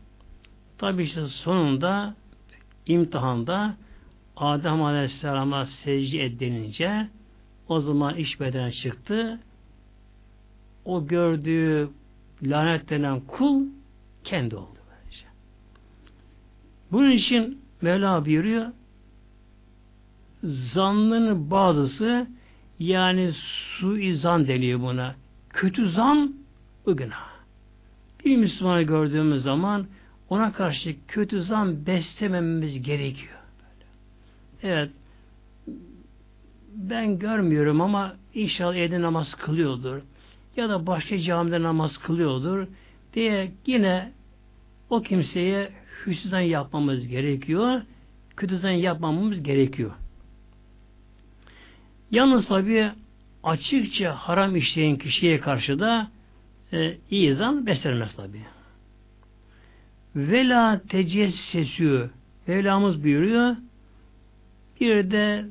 Tabi işte sonunda imtihanda Adem Aleyhisselam'a secde edilince o zaman iş beden çıktı. O gördüğü lanet denen kul kendi oldu. Bence. Bunun için Mevla buyuruyor zannının bazısı yani suizan deniyor buna. Kötü zan bu günah. Bir Müslümanı gördüğümüz zaman ona karşı kötü zan beslemememiz gerekiyor. Evet ben görmüyorum ama inşallah evde namaz kılıyordur. Ya da başka camide namaz kılıyordur diye yine o kimseye hüsnüden yapmamız gerekiyor. Kötüden yapmamamız gerekiyor. Yalnız tabi açıkça haram işleyen kişiye karşı da e, iyi zan beslenmez tabi. Vela tecessesü Mevlamız buyuruyor bir de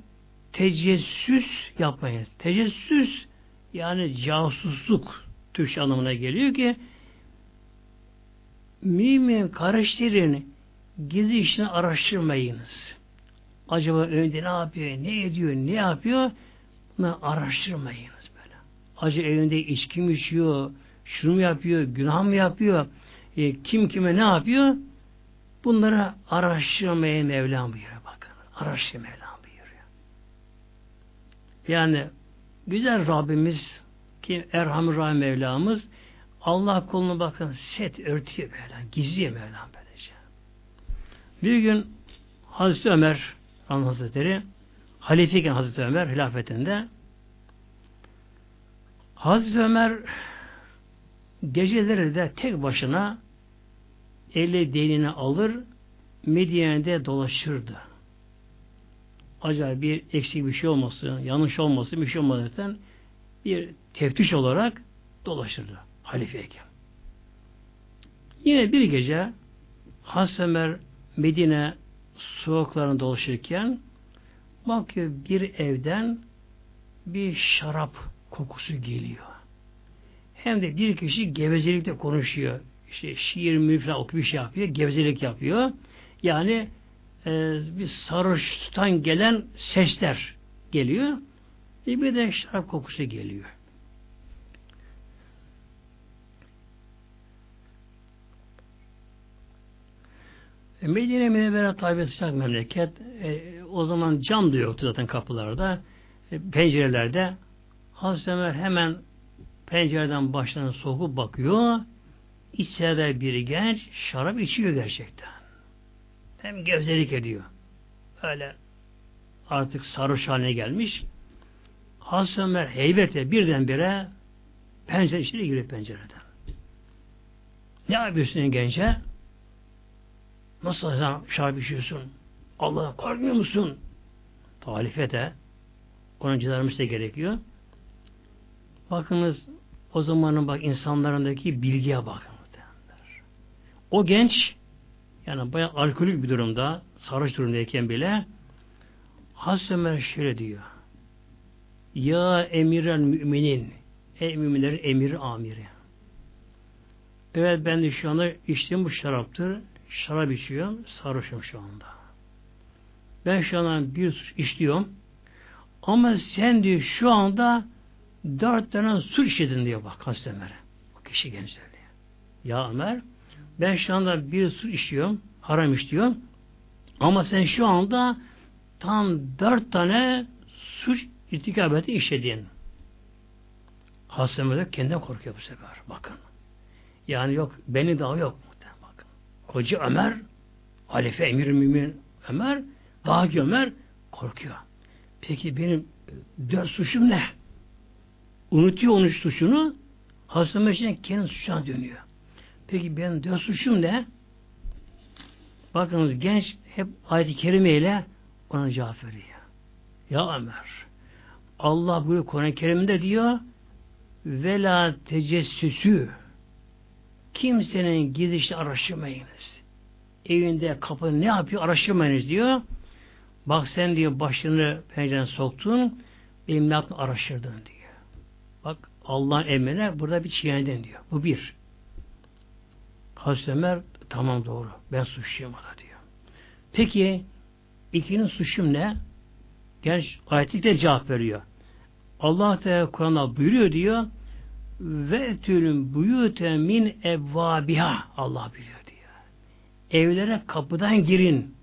tecessüs yapmayın. Tecessüs yani casusluk Türkçe anlamına geliyor ki mümin kardeşlerin gizli işini araştırmayınız. Acaba önünde ne yapıyor, ne ediyor, ne yapıyor? Bunu araştırmayınız böyle. Acaba evinde içki mi içiyor, şunu mu yapıyor, günah mı yapıyor, e, kim kime ne yapıyor? Bunları araştırmaya Mevlam buyuruyor Araştır Mevlam buyuruyor. Yani güzel Rabbimiz ki Erhamur Rahim Mevlamız Allah kolunu bakın set örtüyor böyle. Gizliyor Mevlam böylece. Bir gün Hazreti Ömer Rahman Hazretleri halifeyken Hazreti Ömer hilafetinde Hazreti Ömer geceleri de tek başına eli denini alır Medine'de dolaşırdı. Acayip bir eksik bir şey olmasın, yanlış olmasın, bir şey olmadan bir teftiş olarak dolaşırdı halifeyken. Yine bir gece Hasemer Medine sokaklarında dolaşırken bakıyor bir evden bir şarap kokusu geliyor. Hem de bir kişi gevezelikte konuşuyor. İşte şiir falan okuyup bir şey yapıyor. Gevezelik yapıyor. Yani e, bir sarıştan gelen sesler geliyor. E bir de şarap kokusu geliyor. E, Medine Münevvere tabi sıcak memleket. E, o zaman cam da yoktu zaten kapılarda. E, pencerelerde. Hazreti Ömer hemen pencereden başlarına sokup bakıyor. İçeride bir genç şarap içiyor gerçekten. Hem gevzelik ediyor. Öyle artık sarhoş haline gelmiş. Hazreti Ömer heybetle birdenbire pencere içine giriyor pencereden. Ne yapıyorsun gence? Nasıl sen şarap içiyorsun? Allah'a korkmuyor musun? Talife de onun cedarmış da gerekiyor. Bakınız o zamanın bak insanlarındaki bilgiye bakın. O genç yani bayağı alkolik bir durumda sarhoş durumdayken bile Hazreti Ömer şöyle diyor. Ya emiren müminin ey müminlerin emiri amiri. Evet ben de şu anda içtiğim bu şaraptır. Şarap içiyorum. Sarhoşum şu anda. Ben şu anda bir suç işliyorum. Ama sen diyor şu anda dört tane suç işledin diyor bak Hazreti Ömer'e. O kişi genç söylüyor. Ya Ömer ben şu anda bir suç işliyorum. Haram işliyorum. Ama sen şu anda tam dört tane suç irtikab etti işledin. Hazreti Ömer kendinden korkuyor bu sefer. Bakın. Yani yok beni daha yok. Bakın. Koca Ömer Halife Emir Mümin Ömer daha ki Ömer korkuyor. Peki benim dört suçum ne? Unutuyor onun suçunu Hazreti Ömer kendi suçuna dönüyor. Peki benim dört suçum ne? Bakınız genç hep ayet-i kerimeyle ona cevap veriyor. Ya Ömer Allah bu Kur'an-ı Kerim'de diyor vela tecessüsü kimsenin gizli araştırmayınız. Evinde kapı ne yapıyor araştırmayınız diyor. Bak sen diyor başını pencerene soktun benim ne araştırdın diyor. Bak Allah'ın emrine burada bir çiğnedin diyor. Bu bir. Hazreti Ömer tamam doğru. Ben suçluyum da diyor. Peki ikinin suçum ne? Genç ayetlikte cevap veriyor. Allah Teala Kur'an'da buyuruyor diyor ve tülün buyute min evvabiha Allah biliyor diyor. Evlere kapıdan girin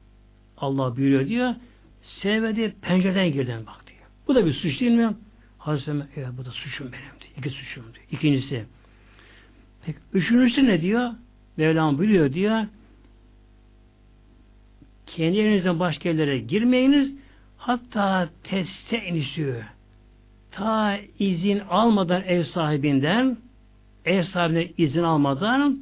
Allah buyuruyor diyor. Sevmedi pencereden girdin bak diyor. Bu da bir suç değil mi? Hazreti Ömer, evet bu da suçum benim diyor. İki suçum diyor. İkincisi. Peki, üçüncüsü ne diyor? Mevlam biliyor diyor. Kendi evinizden başka girmeyiniz. Hatta teste enişiyor. Ta izin almadan ev sahibinden ev sahibinden izin almadan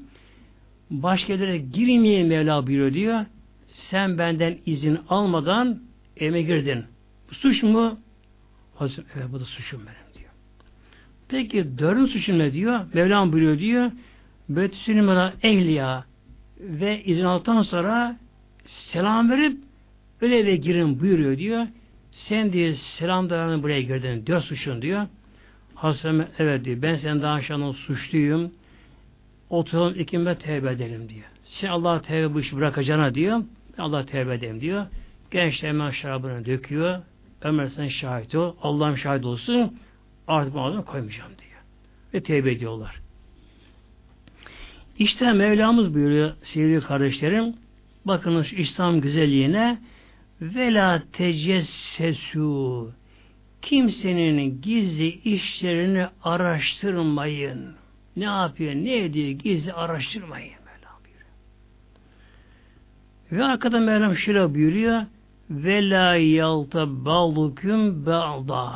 başka girmeyin Mevla buyuruyor diyor. Sen benden izin almadan evime girdin. Bu suç mu? Hazır, evet bu da suçum benim diyor. Peki dördüncü suçum ne diyor? Mevlam buyuruyor diyor. Betüsülmana ehliya ve izin aldıktan sonra selam verip öyle eve girin buyuruyor diyor. Sen diyor selam dayanı buraya girdin. Dört suçun diyor. Hazreti evet diyor. Ben sen daha aşağıdan suçluyum. Oturalım ikimde tevbe edelim diyor. Sen Allah tevbe bu işi bırakacağına diyor. Allah tevbe edelim diyor. Gençler hemen şarabını döküyor. Ömer sen şahit ol. Allah'ım şahit olsun. Artık bu koymayacağım diyor. Ve tevbe ediyorlar. İşte Mevlamız buyuruyor sevgili kardeşlerim. Bakınız İslam güzelliğine vela tecessesu kimsenin gizli işlerini araştırmayın. Ne yapıyor, ne ediyor gizli araştırmayın. Mevlam. Ve arkada Mevlam şöyle buyuruyor ve la yalta ba'dukum ba'da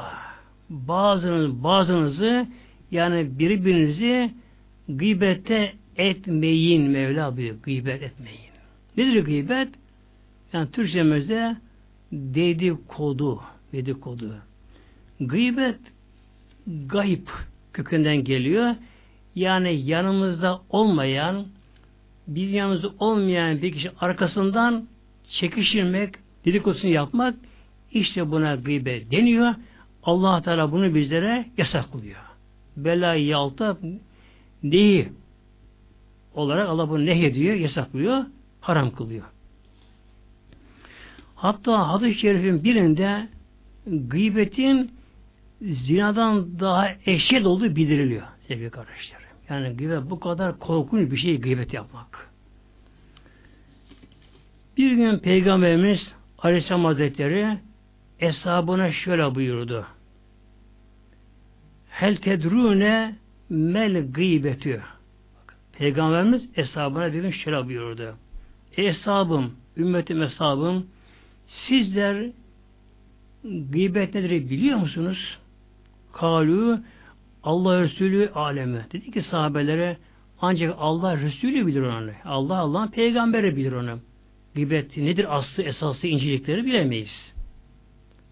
bazınız bazınızı yani birbirinizi gıybette etmeyin Mevla buyuruyor. Gıybet etmeyin. Nedir gıybet? Yani Türkçemizde dedikodu. Dedikodu. Gıybet gayip kökünden geliyor. Yani yanımızda olmayan biz yanımızda olmayan bir kişi arkasından çekişirmek, dedikodusunu yapmak işte buna gıybet deniyor. Allah Teala bunu bizlere yasaklıyor. Bela yalta neyi olarak Allah bunu nehyediyor, yasaklıyor, haram kılıyor. Hatta hadis-i şerifin birinde gıybetin zinadan daha eşyet olduğu bildiriliyor sevgili kardeşlerim. Yani gıybet bu kadar korkunç bir şey gıybet yapmak. Bir gün Peygamberimiz Aleyhisselam Hazretleri hesabına şöyle buyurdu. Hel tedrune mel gıybetü. Peygamberimiz hesabına bir gün şöyle buyurdu. E hesabım, ümmetim hesabım, sizler gıybet nedir biliyor musunuz? Kalu Allah Resulü aleme. Dedi ki sahabelere ancak Allah Resulü bilir onu. Allah Allah'ın peygamberi bilir onu. Gıybet nedir aslı esası incelikleri bilemeyiz.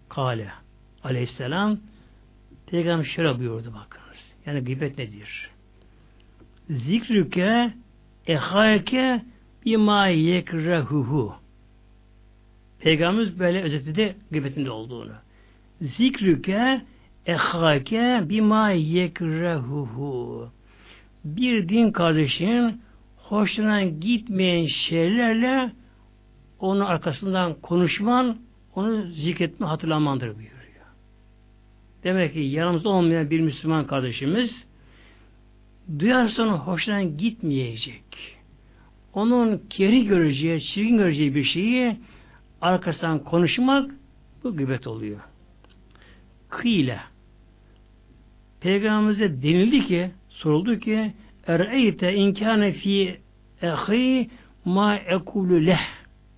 Kale aleyhisselam Peygamber şöyle buyurdu bakınız. Yani gıybet nedir? Zikrüke ehayke bima yekrehuhu. Peygamberimiz böyle özetledi gıybetinde olduğunu. Zikrüke ehake bima yekrehuhu. Bir din kardeşinin hoşuna gitmeyen şeylerle onun arkasından konuşman, onu zikretme, hatırlamandır buyuruyor. Demek ki yanımızda olmayan bir Müslüman kardeşimiz duyarsa onun hoşuna gitmeyecek. Onun keri göreceği, çirkin göreceği bir şeyi arkasından konuşmak bu gıybet oluyor. Kıyle Peygamberimize denildi ki, soruldu ki Er'eyte inkâne fi ehi ma ekulü leh.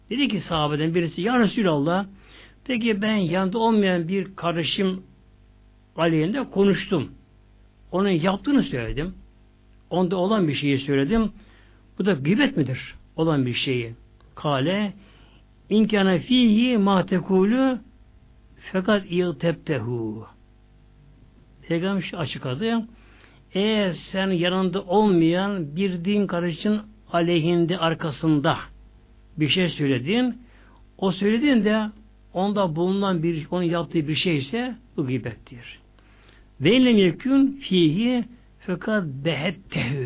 Dedi ki sahabeden birisi Ya Resulallah peki ben yanında olmayan bir kardeşim aleyhinde konuştum. Onun yaptığını söyledim. Onda olan bir şeyi söyledim. Bu da gıybet midir? Olan bir şeyi. Kale inkâne fihi ma tekulü fakat iltebtehu. Peygamber şu açıkladı. Eğer sen yanında olmayan bir din kardeşin aleyhinde arkasında bir şey söyledin, o söylediğinde onda bulunan bir, onun yaptığı bir şey ise bu gıybettir. Ve illem yekün fihi fakat behettehu.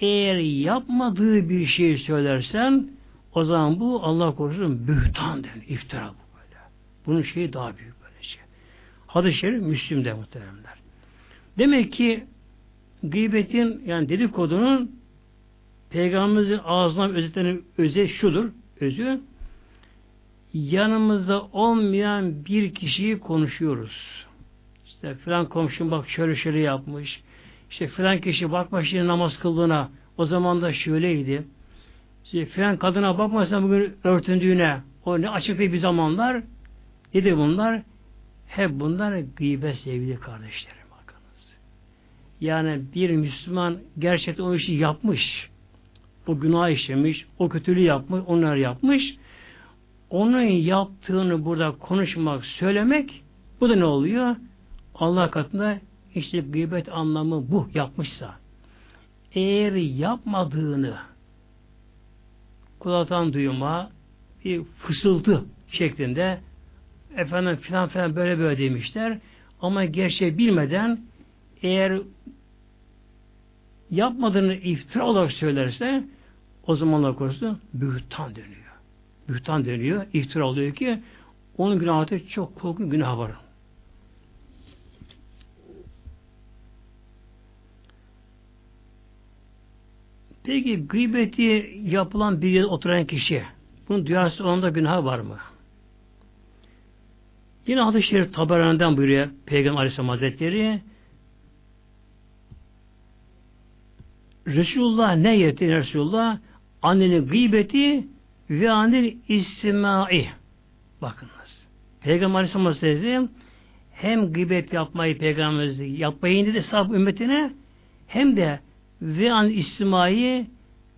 Eğer yapmadığı bir şey söylersen o zaman bu Allah korusun bühtan denir. iftira bu böyle. Bunun şeyi daha büyük böyle şey. Hadis-i Şerif Müslüm'de muhteremler. Demek ki gıybetin yani dedikodunun Peygamberimizin ağzından özetlenen özü şudur. Özü yanımızda olmayan bir kişiyi konuşuyoruz. İşte filan komşum bak şöyle şöyle yapmış. İşte filan kişi bakma şimdi namaz kıldığına o zaman da şöyleydi. İşte filan kadına bakmasan bugün örtündüğüne o ne açıklı bir zamanlar dedi bunlar? Hep bunlar gıybet sevgili kardeşlerim. Bakınız. Yani bir Müslüman gerçekten o işi yapmış. O günah işlemiş, o kötülüğü yapmış, onlar yapmış. Onun yaptığını burada konuşmak, söylemek bu da ne oluyor? Allah katında işte gıybet anlamı bu yapmışsa. Eğer yapmadığını kulaktan duyma bir fısıltı şeklinde efendim filan filan böyle böyle demişler ama gerçeği bilmeden eğer yapmadığını iftira olarak söylerse o zaman Allah korusun bühtan dönüyor. Bühtan dönüyor. iftira oluyor ki onun günahı çok korkunç günah var. Peki gıybeti yapılan bir yerde oturan kişi bunun duyarsa onda günah var mı? Yine hadis-i şerif taberaneden buyuruyor Peygamber Aleyhisselam Hazretleri Resulullah ne yetti Resulullah? Annenin gıybeti ve annenin istimai. Bakınız. Peygamber Aleyhisselam Hazretleri hem gıybet yapmayı Peygamberimiz yapmayın dedi sahab ümmetine hem de ve an istimai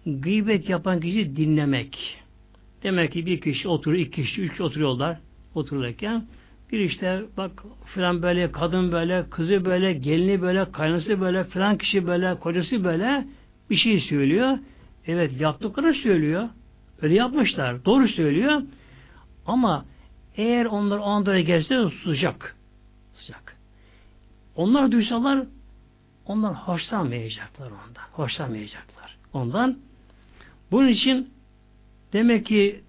gıybet yapan kişi dinlemek. Demek ki bir kişi oturuyor, iki kişi, üç kişi oturuyorlar otururken bir işte bak filan böyle kadın böyle, kızı böyle, gelini böyle, kaynası böyle, filan kişi böyle, kocası böyle bir şey söylüyor. Evet yaptıklarını söylüyor. Öyle yapmışlar. Doğru söylüyor. Ama eğer onlar o anda gelse sıcak. Sıcak. Onlar duysalar onlar hoşlanmayacaklar ondan. Hoşlanmayacaklar. Ondan bunun için demek ki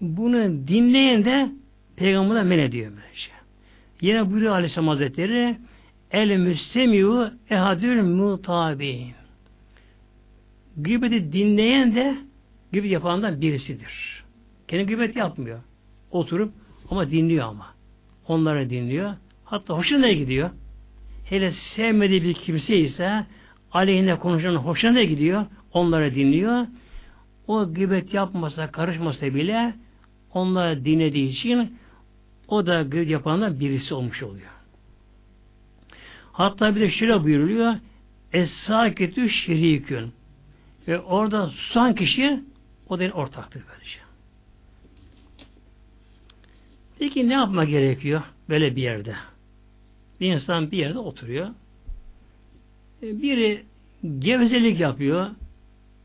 bunu dinleyen de Peygamber'e men ediyor böylece. Yine buyuruyor Aleyhisselam Hazretleri El müstemiu ehadül mutabin. Gıybeti dinleyen de gıybet yapandan birisidir. Kendi gıybet yapmıyor. Oturup ama dinliyor ama. Onları dinliyor. Hatta hoşuna gidiyor. Hele sevmediği bir kimse ise aleyhine konuşan hoşuna gidiyor. Onları dinliyor. O gıybet yapmasa, karışmasa bile onları dinlediği için o da gıybet yapanlar birisi olmuş oluyor. Hatta bir de şöyle buyuruluyor. Es-saketü şerikün. Ve orada susan kişi o da ortaktır böylece. Peki ne yapma gerekiyor böyle bir yerde? Bir insan bir yerde oturuyor. E, biri gevezelik yapıyor.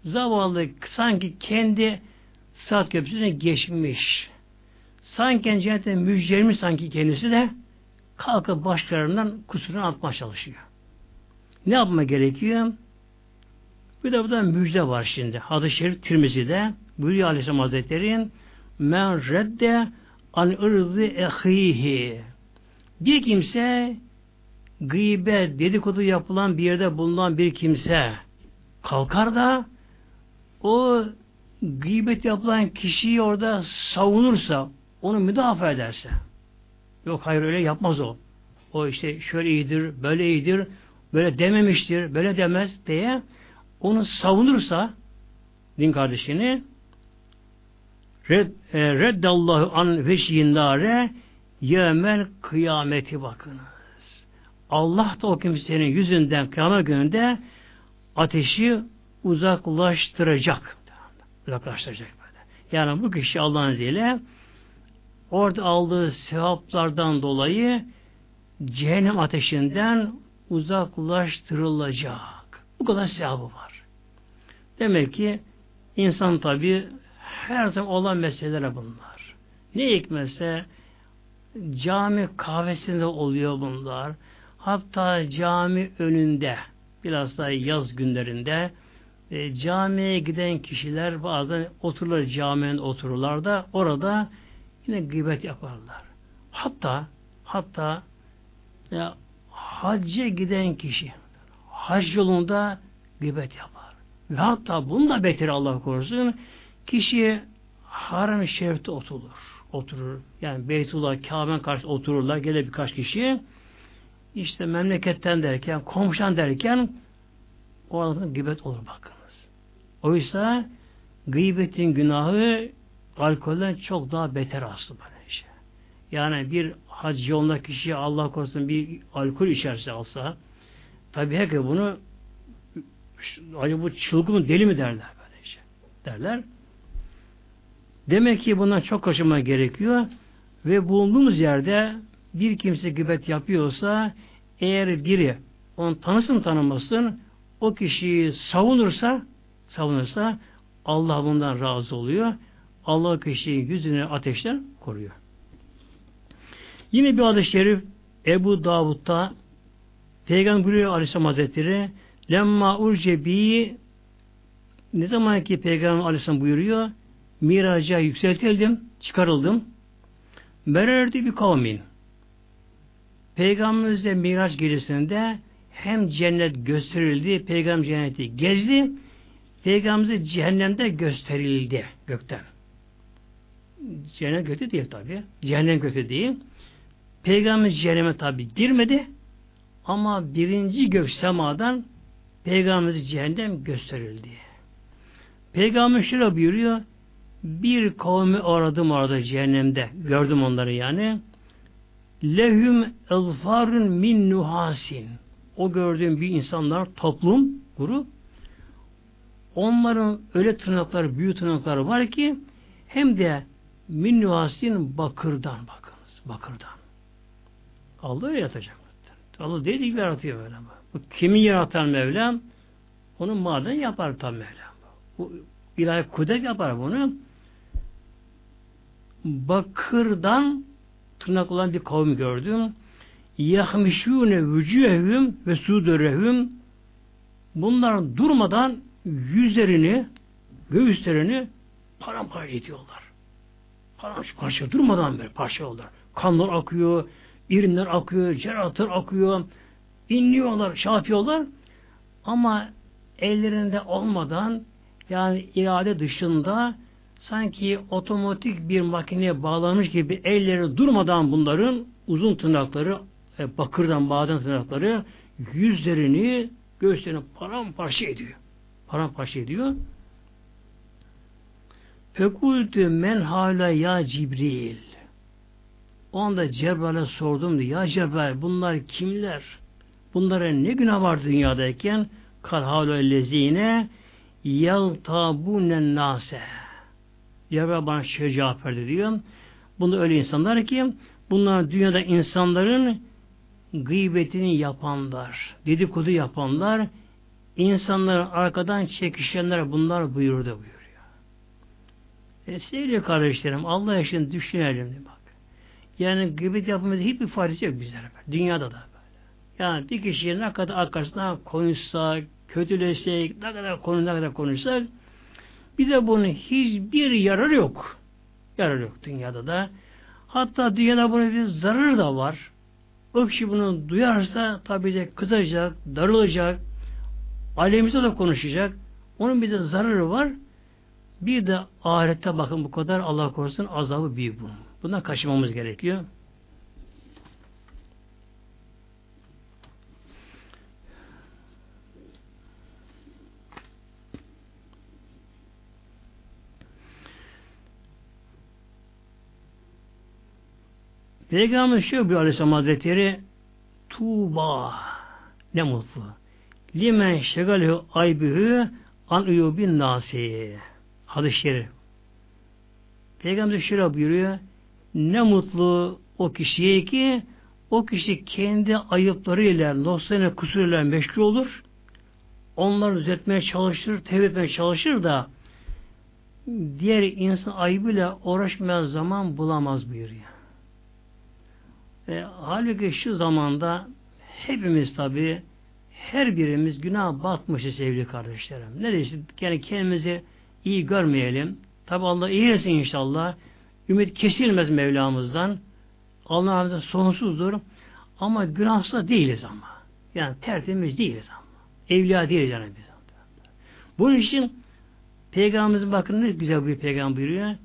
Zavallı sanki kendi saat köprüsüne geçmiş. Sanki cennete müjdelmiş sanki kendisi de kalkıp başkalarından kusurunu atmaya çalışıyor. Ne yapma gerekiyor? Bir de burada müjde var şimdi. Hadis-i Şerif Tirmizi'de buyuruyor Aleyhisselam Hazretleri men redde an ırzı ehihi bir kimse gıybet, dedikodu yapılan bir yerde bulunan bir kimse kalkar da o gıybet yapılan kişiyi orada savunursa, onu müdafaa ederse yok hayır öyle yapmaz o. O işte şöyle iyidir, böyle iyidir, böyle dememiştir, böyle demez diye onu savunursa din kardeşini red, e, reddallahu an veşyindare yevmel kıyameti bakınız. Allah da o kimsenin yüzünden kıyamet gününde ateşi uzaklaştıracak. Uzaklaştıracak böyle. Yani bu kişi Allah'ın izniyle orada aldığı sevaplardan dolayı cehennem ateşinden uzaklaştırılacak. Bu kadar sevabı var. Demek ki insan tabi her zaman olan meseleler bunlar. Ne hikmetse cami kahvesinde oluyor bunlar. Hatta cami önünde biraz daha yaz günlerinde e, camiye giden kişiler bazen otururlar caminin otururlar da orada yine gıybet yaparlar. Hatta hatta ya, hacca giden kişi hac yolunda gıybet yapar. Ve hatta bununla beter Allah korusun kişi haram-ı şerifte oturur. Oturur. Yani Beytullah, Kabe'nin karşı otururlar. Gelir birkaç kişi. İşte memleketten derken, komşan derken o arada gıybet olur bakınız. Oysa gıybetin günahı alkolden çok daha beter aslında. Şey. Yani bir hac yolunda kişi Allah korusun bir alkol içerse alsa tabi herkes bunu acaba bu çılgın deli mi derler böyle şey. Derler. Demek ki bundan çok kaçınma gerekiyor ve bulunduğumuz yerde bir kimse gıbet yapıyorsa eğer biri onu tanısın tanımasın o kişiyi savunursa savunursa Allah bundan razı oluyor. Allah kişiyi yüzünü ateşten koruyor. Yine bir hadis-i şerif Ebu Davud'da Peygamber buyuruyor Aleyhisselam Hazretleri Lemma urcebi ne zaman ki Peygamber Aleyhisselam buyuruyor miraca yükseltildim, çıkarıldım. Mererdi bir kavmin. Peygamberimize Miraç gecesinde hem cennet gösterildi, peygamber cenneti gezdi, peygamberimize cehennemde gösterildi gökten. Cennet gökte değil tabi. Cehennem gökte değil. Peygamber cehenneme tabi girmedi ama birinci gök semadan peygamberimize cehennem gösterildi. Peygamber şöyle buyuruyor bir kavmi aradım orada cehennemde. Gördüm onları yani. Lehum elfarun min nuhasin. O gördüğüm bir insanlar, toplum, grup. Onların öyle tırnakları, büyük tırnakları var ki hem de min nuhasin bakırdan bakınız. Bakırdan. Allah öyle yatacak. Allah dediği gibi yaratıyor böyle. Bu kimi yaratan Mevlam? Onun maden yapar tam Mevlam. Bu ilahi kudret yapar bunu bakırdan tırnak olan bir kavim gördüm. Yahmişûne vücühevüm ve sudurehüm bunlar durmadan yüzlerini, göğüslerini paramparça ediyorlar. Paramparça durmadan böyle parçalıyorlar. Kanlar akıyor, irinler akıyor, ceratır akıyor, inliyorlar, şey yapıyorlar. Ama ellerinde olmadan yani irade dışında sanki otomatik bir makineye bağlanmış gibi elleri durmadan bunların uzun tırnakları e, bakırdan bağdan tırnakları yüzlerini göğüslerini paramparça ediyor. Paramparça ediyor. Fekultü men hala ya Cibril. O anda Cebrail'e sordum diye. Ya Cebrail bunlar kimler? Bunlara ne günah var dünyadayken? Kal havlu ellezine yeltabunen nase. Cebrail bana şöyle cevap verdi diyor. Bunlar öyle insanlar ki bunlar dünyada insanların gıybetini yapanlar, dedikodu yapanlar, insanların arkadan çekişenler bunlar buyurdu buyuruyor. E, sevgili kardeşlerim Allah için düşünelim bak. Yani gıybet yapmamızda hiçbir faydası yok bizlere. Dünyada da böyle. Yani bir kişiye ne kadar arkasından konuşsak, kötülesek, ne kadar konu ne kadar konuşsak bize bunun hiçbir yararı yok. Yararı yok dünyada da. Hatta dünyada bunun bir zararı da var. O kişi bunu duyarsa tabi de kızacak, darılacak, alemimize de konuşacak. Onun bize zararı var. Bir de ahirette bakın bu kadar Allah korusun azabı büyük bu. Bundan kaçınmamız gerekiyor. Peygamber şu bir Aleyhisselam Hazretleri Tuğba ne mutlu. Limen şegalü aybühü an uyubin nasi. Hadis-i şerif. Peygamber şöyle buyuruyor. Ne mutlu o kişiye ki o kişi kendi ayıplarıyla, noslarıyla, kusuruyla meşgul olur. Onları düzeltmeye çalışır, tevbe etmeye çalışır da diğer insan ayıbıyla uğraşmaya zaman bulamaz buyuruyor. E, halbuki şu zamanda hepimiz tabi her birimiz günah batmışız sevgili kardeşlerim. Ne diyeyim? Yani kendimizi iyi görmeyelim. Tabi Allah iyi inşallah. Ümit kesilmez Mevlamızdan. Allah'ın sonsuzdur. Ama günahsız değiliz ama. Yani tertemiz değiliz ama. Evliya değiliz yani biz. Bunun için Peygamberimizin bakın ne güzel bir peygamber buyuruyor.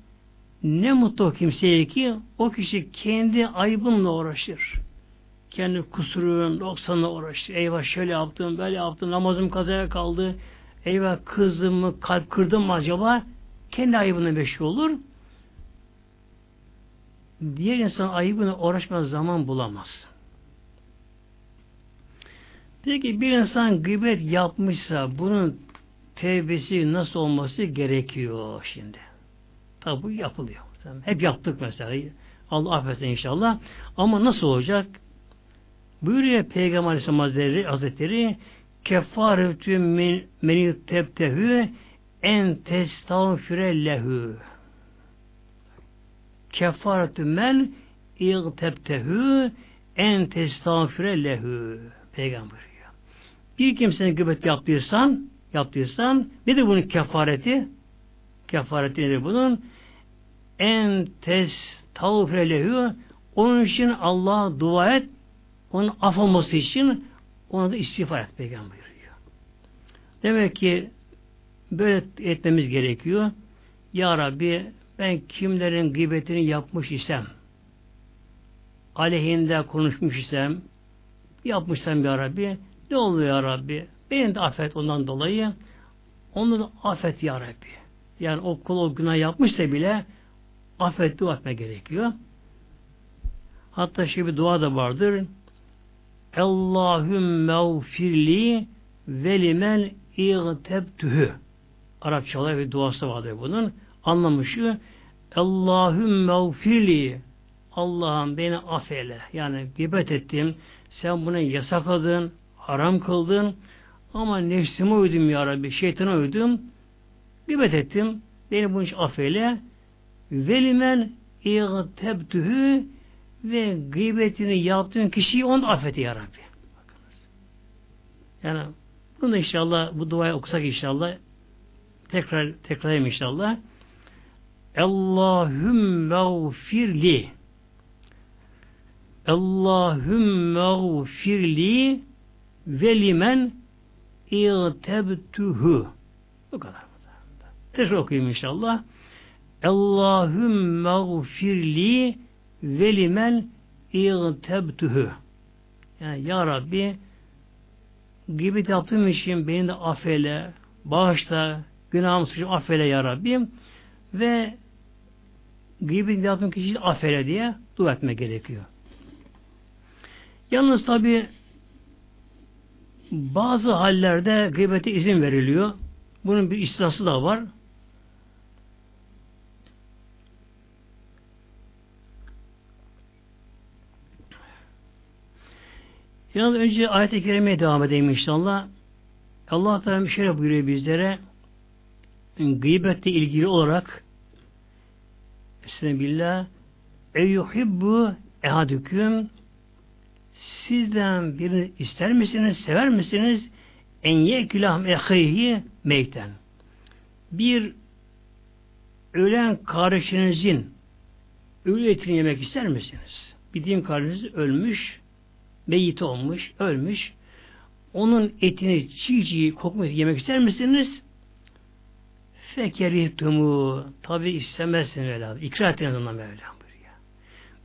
Ne mutlu kimseye ki o kişi kendi ayıbınla uğraşır. Kendi kusurun, noksanla uğraşır. Eyvah şöyle yaptım, böyle yaptım, namazım kazaya kaldı. Eyvah kızdım mı, kalp kırdım mı acaba? Kendi ayıbına meşgul olur. Diğer insan ayıbına uğraşmaz zaman bulamaz. Peki bir insan gıybet yapmışsa bunun tevbesi nasıl olması gerekiyor şimdi? Tabi bu yapılıyor. Hep yaptık mesela. Allah affetsin inşallah. Ama nasıl olacak? Buyuruyor Peygamber Aleyhisselam Hazretleri, Hazretleri kefaretü men tebtehü en testağfire lehu kefaretü men İgtebtehu en testağfire lehu Peygamber diyor. Bir kimsenin gıbet yaptıysan yaptıysan nedir bunun kefareti? Kefareti nedir bunun? En testağfire lehu onun için Allah'a dua et onun af için ona da istiğfar et Peygamber diyor. Demek ki böyle etmemiz gerekiyor. Ya Rabbi ben kimlerin gıybetini yapmış isem aleyhinde konuşmuş isem yapmışsam ya Rabbi ne oluyor ya Rabbi? Beni de affet ondan dolayı onu da affet ya Rabbi. Yani o kul o günah yapmışsa bile affet dua etme gerekiyor. Hatta şey bir dua da vardır. Allahümme ufirli ve limen İgtebtühü. Arapçalar bir duası vardır bunun. Anlamışı Allahümme ufirli Allah'ım beni affeyle. Yani gıybet ettim. Sen bunu yasakladın, haram kıldın. Ama nefsime uydum ya Rabbi, şeytana uydum. Gıybet ettim. Beni bunun için affeyle. Velimen İgtebtühü ve gıybetini yaptığın kişiyi onu da affet ya Rabbi. Bakınız. Yani bunu inşallah bu duayı okusak inşallah tekrar tekrarlayayım inşallah. Allahümme gfirli Allahümme gfirli ve limen İğtebtühü bu kadar. Tekrar okuyayım inşallah. Allahümme gfirli velimen İğtebtühü. Yani Ya Rabbi gıybet yaptığım için beni de affeyle, bağışla, günahım suçum affeyle Ya Rabbim ve gıybet yaptığım kişiyi affeyle diye dua etme gerekiyor. Yalnız tabi bazı hallerde gıybete izin veriliyor. Bunun bir istisnası da var. Yalnız önce ayet-i kerimeye devam edeyim inşallah. Allah Teala şöyle buyuruyor bizlere gıybetle ilgili olarak Estağfirullah Eyyuhibbu ehadüküm sizden birini ister misiniz, sever misiniz? En yekülah ehayhi meyten. Bir ölen kardeşinizin ölü etini yemek ister misiniz? Bildiğim kardeşiniz ölmüş, meyit olmuş, ölmüş. Onun etini çiğ çiğ kokmuş yemek ister misiniz? Fekerihtumu tabi istemezsiniz Mevla. İkrar ettiniz ondan Mevla buyuruyor.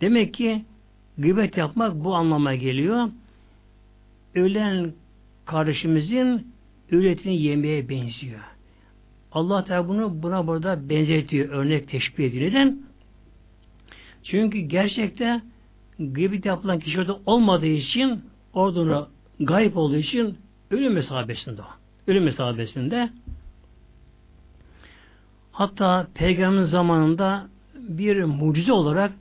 Demek ki gıybet yapmak bu anlama geliyor. Ölen kardeşimizin üretini yemeye benziyor. Allah Teala bunu buna burada benzetiyor, örnek teşbih ediyor. Neden? Çünkü gerçekte gıybet yapılan kişi orada olmadığı için orduna gayip olduğu için ölüm mesabesinde ölüm mesabesinde hatta peygamberin zamanında bir mucize olarak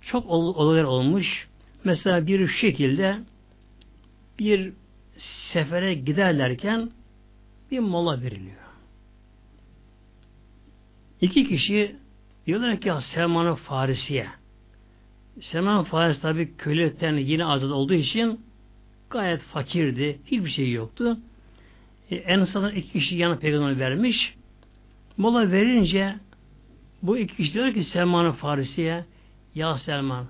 çok olaylar olmuş. Mesela bir şekilde bir sefere giderlerken bir mola veriliyor. İki kişi diyorlar ki Selman-ı Farisi'ye Selman Faris tabi kölelikten yine azad olduğu için gayet fakirdi. Hiçbir şey yoktu. E, en sonunda iki kişi yanı peygamber vermiş. Mola verince bu iki kişi diyor ki Selman-ı Farisi'ye Ya Selman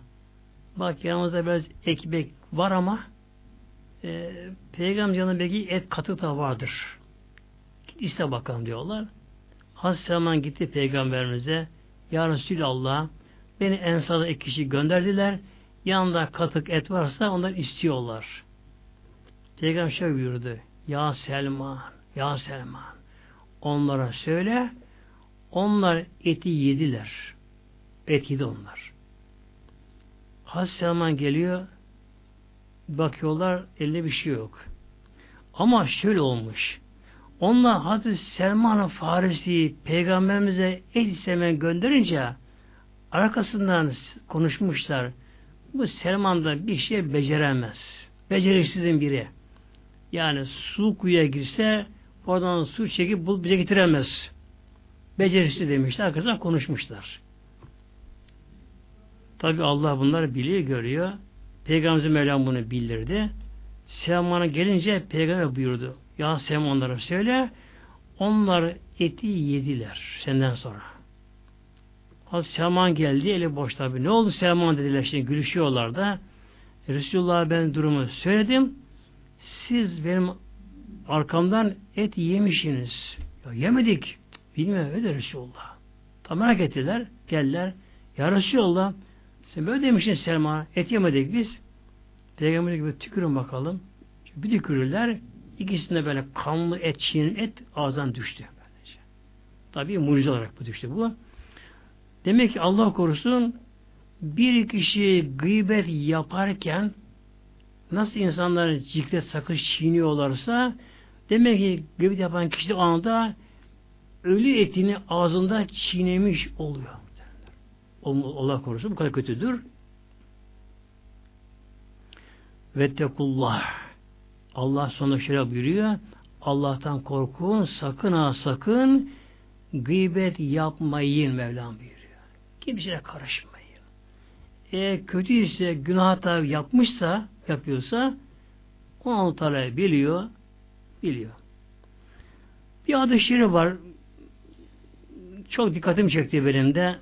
bak yanımızda biraz ekmek var ama e, peygamber canı belki et katı da vardır. İste bakalım diyorlar. Hazreti Selman gitti peygamberimize Ya Resulallah Beni Ensar'da iki kişi gönderdiler. Yanında katık et varsa onlar istiyorlar. Peygamber şöyle buyurdu. Ya Selman, ya Selman. Onlara söyle, onlar eti yediler. Et yedi onlar. Hazreti Selman geliyor, bakıyorlar, elde bir şey yok. Ama şöyle olmuş. Onlar Hazreti Selman Farisi peygamberimize et istemen gönderince arkasından konuşmuşlar. Bu Selman da bir şey beceremez. Beceriksizin biri. Yani su kuyuya girse oradan su çekip bulup bize getiremez. Beceriksiz demişler. Arkasından konuşmuşlar. Tabi Allah bunları biliyor, görüyor. Peygamberimiz Mevlam bunu bildirdi. Selman'a gelince peygamber buyurdu. Ya Selmanlara söyle onlar eti yediler senden sonra. Hazreti Selman geldi eli boş tabi. Ne oldu Selman dediler şimdi gülüşüyorlar da. Resulullah ben durumu söyledim. Siz benim arkamdan et yemişsiniz. Ya yemedik. Bilmiyorum öyle Resulullah. Tam merak ettiler. Geldiler. Ya Resulullah sen böyle demişsin Selman. Et yemedik biz. Peygamber gibi tükürün bakalım. Bir tükürürler. İkisinde böyle kanlı et, çiğnin et ağzından düştü. Tabi mucize olarak bu düştü bu. Demek ki Allah korusun bir kişi gıybet yaparken nasıl insanlar ciklet sakız çiğniyorlarsa demek ki gıybet yapan kişi o anda ölü etini ağzında çiğnemiş oluyor. Allah korusun bu kadar kötüdür. Vettekullah Allah sonra şöyle buyuruyor Allah'tan korkun sakın ha sakın gıybet yapmayın Mevlam buyuruyor. Kimseye karışmayın. Eğer kötüyse günah da yapmışsa, yapıyorsa o Allah biliyor, biliyor. Bir adı şiiri var. Çok dikkatimi çekti benim de.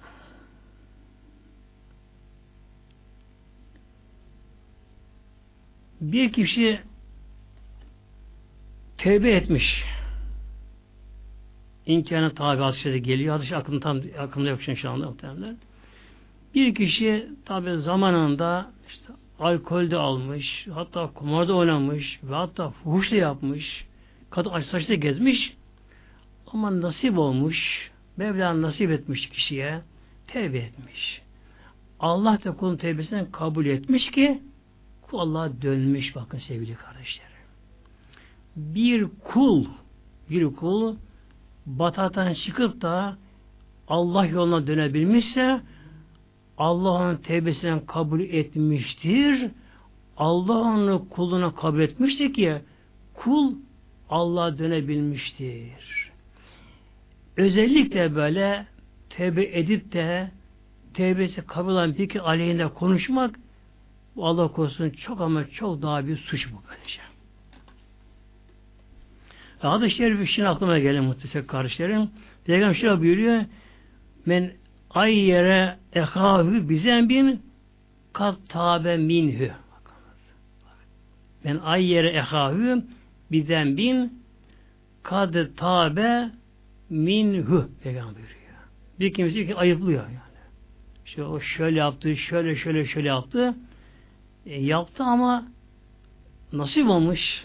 Bir kişi tevbe etmiş. İmkanı tabi hadise geliyor. Hadise aklımda, tam, aklımda yok şu anda muhtemelen. Bir kişi tabi zamanında işte alkolde almış, hatta kumarda oynamış ve hatta fuhuş da yapmış, kadın aç saçta gezmiş ama nasip olmuş, Mevla nasip etmiş kişiye, tevbe etmiş. Allah da kulun tevbesini kabul etmiş ki kul Allah'a dönmüş bakın sevgili kardeşlerim. Bir kul bir kul bataktan çıkıp da Allah yoluna dönebilmişse Allah onun tevbesinden kabul etmiştir. Allah onu kuluna kabul etmiştir ki kul Allah'a dönebilmiştir. Özellikle böyle tevbe edip de tevbesi kabul olan bir ki aleyhinde konuşmak Allah korusun çok ama çok daha bir suç bu böylece. Hadis-i şerif şimdi aklıma geldi muhtemelen kardeşlerim. Peygamber şöyle buyuruyor. Men ay yere ehahü bizen bin kat tabe minhü. Ben ay yere ehahü bizen bin kad tabe minhü. Peygamber buyuruyor. Bir kimse ki ayıplıyor yani. İşte o şöyle yaptı, şöyle şöyle şöyle yaptı. E, yaptı ama nasip olmuş.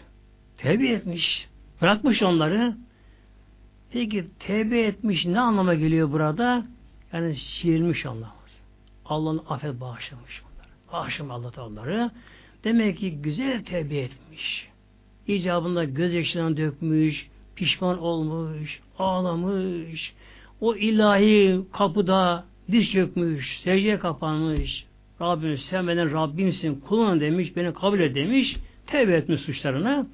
Tevbe etmiş. Bırakmış onları. Peki tevbe etmiş ne anlama geliyor burada? Yani şiirmiş Allah. Allah'ın affet bağışlamış onları. Bağışlamış Allah onları. Demek ki güzel tevbe etmiş. İcabında gözyaşlarını dökmüş, pişman olmuş, ağlamış. O ilahi kapıda diz çökmüş, secdeye kapanmış. Rabbim sen benden Rabbimsin, kulun demiş, beni kabul et demiş. Tevbe etmiş suçlarına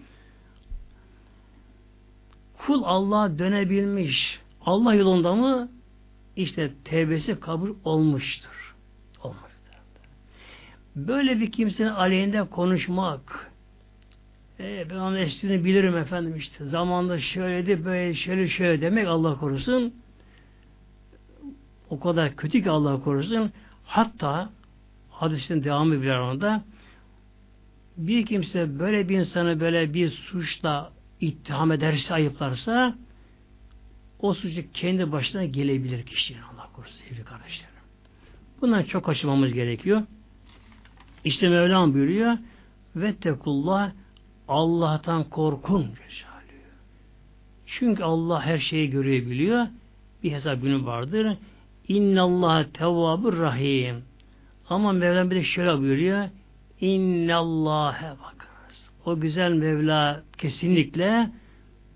kul Allah'a dönebilmiş. Allah yolunda mı? İşte tevbesi kabul olmuştur. Olmuştur. Böyle bir kimsenin aleyhinde konuşmak, e, ben onun eşliğini bilirim efendim işte. Zamanda şöyledi, böyle şöyle şöyle demek Allah korusun. O kadar kötü ki Allah korusun. Hatta hadisin devamı bir arada bir kimse böyle bir insanı böyle bir suçla ittiham ederse, ayıplarsa o suçu kendi başına gelebilir kişinin Allah korusun sevgili kardeşlerim. Bundan çok kaçınmamız gerekiyor. İşte Mevlam buyuruyor ve tekullah Allah'tan korkun Çünkü Allah her şeyi görebiliyor. Bir hesap günü vardır. Allah tevvabur rahim. Ama Mevlam bir de şöyle buyuruyor. İnnallâhe bak o güzel Mevla kesinlikle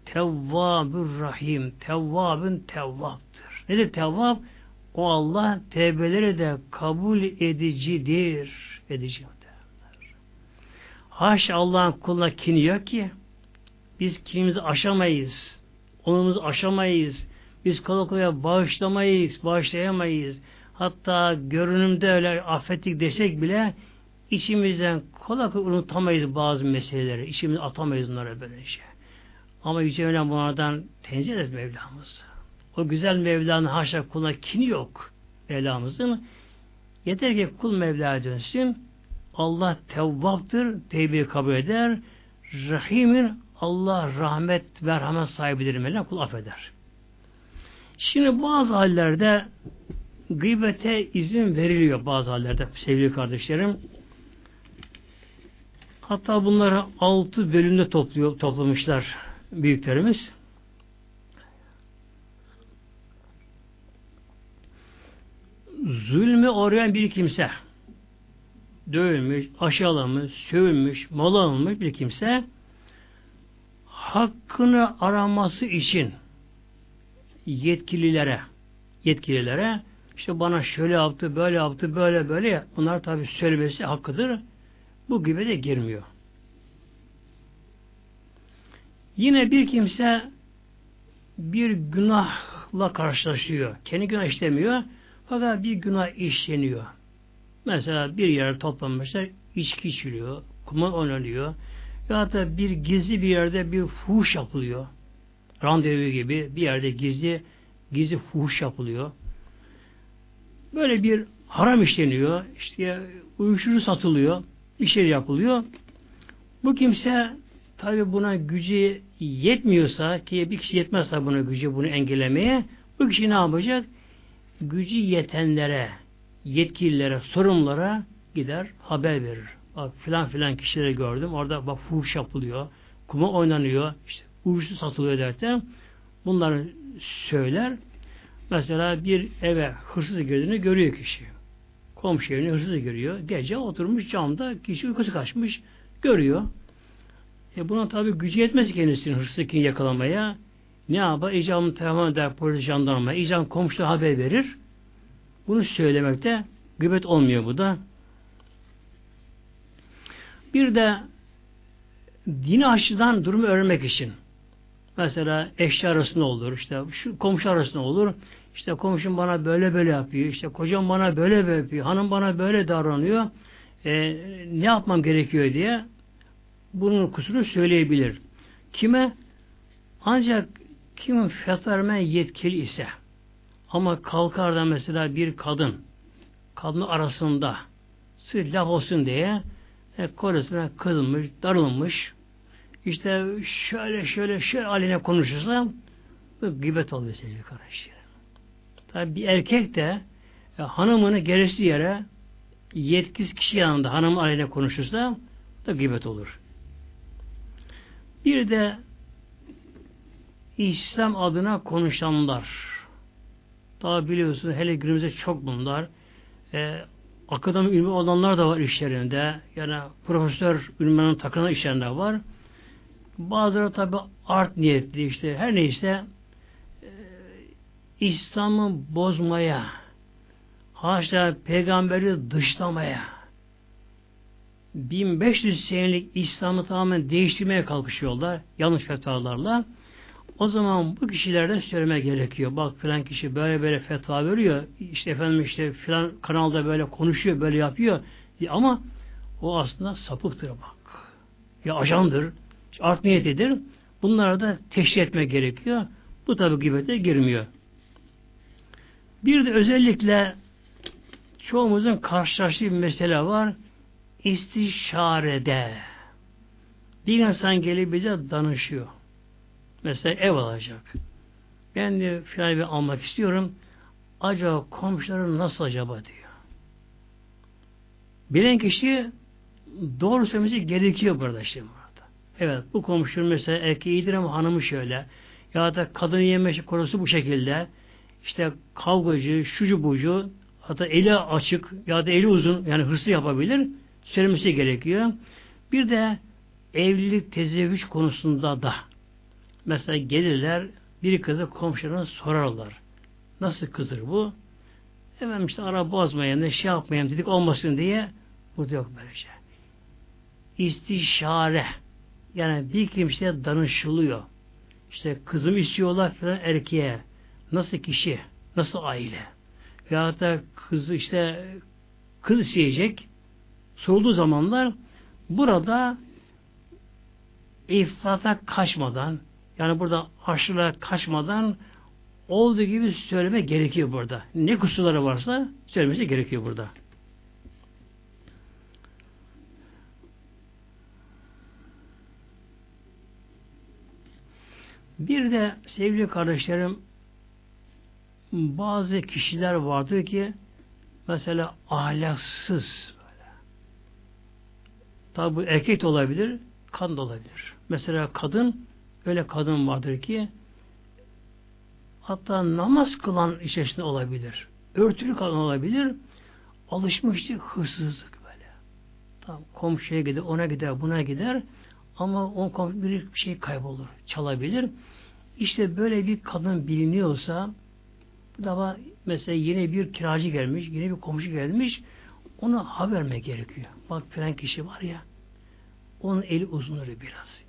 Tevvabur Rahim, Tevvabın Tevvaptır. Nedir Tevvab? O Allah tevbeleri de kabul edicidir. Edici Haş Allah'ın kuluna kin yok ki. Biz kinimizi aşamayız. Onumuzu aşamayız. Biz kolay bağışlamayız, bağışlayamayız. Hatta görünümde öyle affettik desek bile içimizden kolay kolay unutamayız bazı meseleleri. İçimize atamayız onlara böyle şey. Ama Yüce Mevlam bunlardan tenzih ederiz Mevlamız. O güzel Mevla'nın haşa kuluna kini yok Mevlamızın. Yeter ki kul Mevla'ya dönsün. Allah tevvaptır, tevbeyi kabul eder. Rahimin Allah rahmet ve rahmet sahibidir Mevlam kul affeder. Şimdi bazı hallerde gıybete izin veriliyor bazı hallerde sevgili kardeşlerim. Hatta bunları altı bölümde topluyor, toplamışlar büyüklerimiz. Zulme uğrayan bir kimse dövülmüş, aşağılamış, sövülmüş, mal alınmış bir kimse hakkını araması için yetkililere yetkililere işte bana şöyle yaptı, böyle yaptı, böyle böyle bunlar tabi söylemesi hakkıdır. Bu gibi de girmiyor. Yine bir kimse bir günahla karşılaşıyor. Kendi günah işlemiyor. Fakat bir günah işleniyor. Mesela bir yere toplanmışlar, içki içiliyor, kumar oynanıyor. Ya da bir gizli bir yerde bir fuhuş yapılıyor. Randevu gibi bir yerde gizli gizli fuhuş yapılıyor. Böyle bir haram işleniyor. İşte uyuşturucu satılıyor bir şey yapılıyor. Bu kimse tabi buna gücü yetmiyorsa ki bir kişi yetmezse buna gücü bunu engellemeye bu kişi ne yapacak? Gücü yetenlere, yetkililere, sorumlulara gider haber verir. Bak filan filan kişileri gördüm. Orada bak fuhuş yapılıyor. Kuma oynanıyor. işte uyuştu satılıyor derken bunları söyler. Mesela bir eve hırsız girdiğini görüyor kişi. Komşu evine hırsız giriyor. Gece oturmuş camda kişi uykusu kaçmış. Görüyor. E buna tabi gücü yetmez kendisinin hırsızlıkını yakalamaya. Ne yapar? İcamı telefon eder polis jandarma. İcam komşu haber verir. Bunu söylemekte gıbet olmuyor bu da. Bir de dini açıdan durumu öğrenmek için mesela eşya arasında olur, işte şu komşu arasında olur. İşte komşum bana böyle böyle yapıyor, işte kocam bana böyle böyle yapıyor, hanım bana böyle davranıyor. E, ne yapmam gerekiyor diye bunun kusurunu söyleyebilir. Kime? Ancak kimin fetva yetkili ise ama kalkar da mesela bir kadın kadın arasında sırf laf olsun diye e, koresine kızılmış, darılmış işte şöyle şöyle şöyle haline konuşursa bu gıbet oluyor sevgili kardeşlerim. Tabi bir erkek de e, hanımını gereksiz yere yetkisiz kişi yanında hanım aleyhine konuşursa da gıbet olur. Bir de İslam adına konuşanlar. Daha biliyorsunuz hele günümüzde çok bunlar. Ee, akademik ünlü olanlar da var işlerinde. Yani profesör ünvanının takılan işlerinde var. Bazıları tabi art niyetli işte her neyse e, İslam'ı bozmaya haşa peygamberi dışlamaya 1500 senelik İslam'ı tamamen değiştirmeye kalkışıyorlar. Yanlış fetvalarla. O zaman bu kişilerden söyleme gerekiyor. Bak filan kişi böyle böyle fetva veriyor. İşte efendim işte filan kanalda böyle konuşuyor, böyle yapıyor. Ama o aslında sapıktır bak. Ya ajandır, art niyetidir. Bunlara da teşhir etme gerekiyor. Bu tabi gıybete girmiyor. Bir de özellikle çoğumuzun karşılaştığı bir mesele var istişarede bir insan gelip bize danışıyor. Mesela ev alacak. Ben de filan bir almak istiyorum. Acaba komşularım nasıl acaba diyor. Bilen kişi doğru söylemesi gerekiyor burada işte burada. Evet bu komşunun mesela erkeği iyidir ama hanımı şöyle. Ya da kadın yemeşi konusu bu şekilde. İşte kavgacı, şucu bucu hatta eli açık ya da eli uzun yani hırsı yapabilir söylemesi gerekiyor. Bir de evlilik tezevvüç konusunda da mesela gelirler bir kızı komşularına sorarlar. Nasıl kızır bu? Efendim işte ara bozmayın, ne şey yapmayın dedik olmasın diye burada yok böyle şey. İstişare yani bir kimseye danışılıyor. İşte kızım istiyorlar falan erkeğe. Nasıl kişi? Nasıl aile? Veyahut da kızı işte kız isteyecek sorulduğu zamanlar burada ifrata kaçmadan yani burada aşırıya kaçmadan olduğu gibi söyleme gerekiyor burada. Ne kusurları varsa söylemesi gerekiyor burada. Bir de sevgili kardeşlerim bazı kişiler vardır ki mesela ahlaksız Tabi bu erkek de olabilir, kadın da olabilir. Mesela kadın, öyle kadın vardır ki hatta namaz kılan içerisinde olabilir. Örtülü kadın olabilir. Alışmıştır hırsızlık böyle. Tamam, komşuya gider, ona gider, buna gider ama o komşu bir şey kaybolur, çalabilir. İşte böyle bir kadın biliniyorsa bu da mesela yeni bir kiracı gelmiş, yeni bir komşu gelmiş ona haber vermek gerekiyor. Bak filan kişi var ya onun eli uzundur biraz.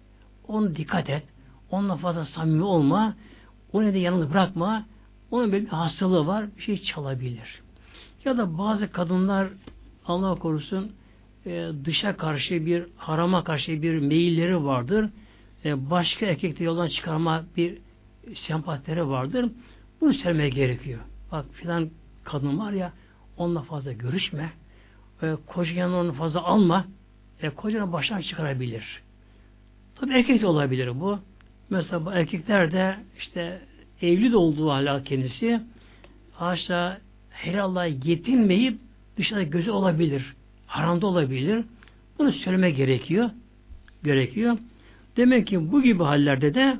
Onu dikkat et. Onunla fazla samimi olma. Onu da yalnız bırakma. Onun bir hastalığı var. Bir şey çalabilir. Ya da bazı kadınlar Allah korusun e, dışa karşı bir harama karşı bir meyilleri vardır. E, başka erkekleri yoldan çıkarma bir sempatileri vardır. Bunu söylemeye gerekiyor. Bak filan kadın var ya onunla fazla görüşme e, koca yanına onu fazla alma. E, kocanı baştan çıkarabilir. Tabi erkek de olabilir bu. Mesela erkekler de işte evli de olduğu hala kendisi haşa helalla yetinmeyip dışarıda gözü olabilir. Haramda olabilir. Bunu söyleme gerekiyor. Gerekiyor. Demek ki bu gibi hallerde de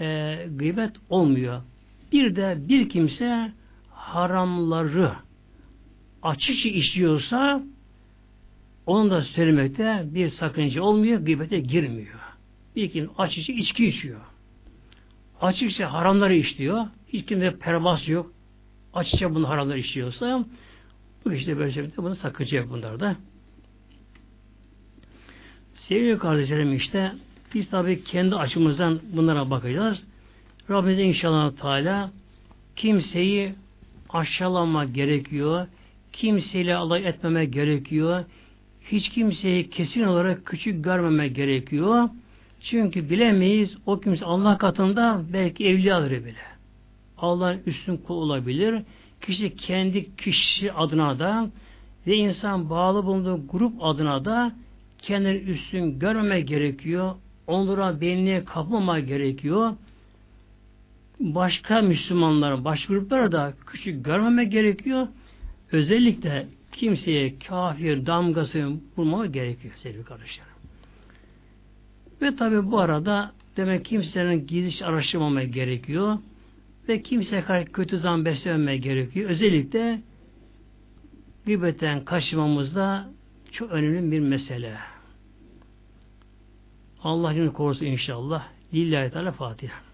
e, gıybet olmuyor. Bir de bir kimse haramları açıkça işliyorsa onu da söylemekte bir sakınca olmuyor, gıybete girmiyor. Bir kim açıkça içki içiyor. Açıkça haramları işliyor. Hiç kimde pervas yok. Açıkça bunu haramları işliyorsa bu işte böyle şey bunu sakınca yok bunlarda. Sevgili kardeşlerim işte biz tabi kendi açımızdan bunlara bakacağız. Rabbimiz inşallah Teala kimseyi aşağılama gerekiyor. Kimseyle alay etmeme gerekiyor. Hiç kimseyi kesin olarak küçük görmeme gerekiyor. Çünkü bilemeyiz o kimse Allah katında belki evliyadır bile. Allah'ın üstün kul olabilir. Kişi kendi kişi adına da ve insan bağlı bulunduğu grup adına da kendini üstün görmeme gerekiyor. Onlara benliğe kapmama gerekiyor. Başka Müslümanların, başka gruplara da küçük görmeme gerekiyor. Özellikle kimseye kafir damgası vurmama gerekiyor sevgili kardeşlerim. Ve tabi bu arada demek kimsenin gizli araştırmamaya gerekiyor. Ve kimseye kötü zan beslememeye gerekiyor. Özellikle gıybetten kaçmamızda çok önemli bir mesele. Allah korusun inşallah. Lillahi Teala Fatiha.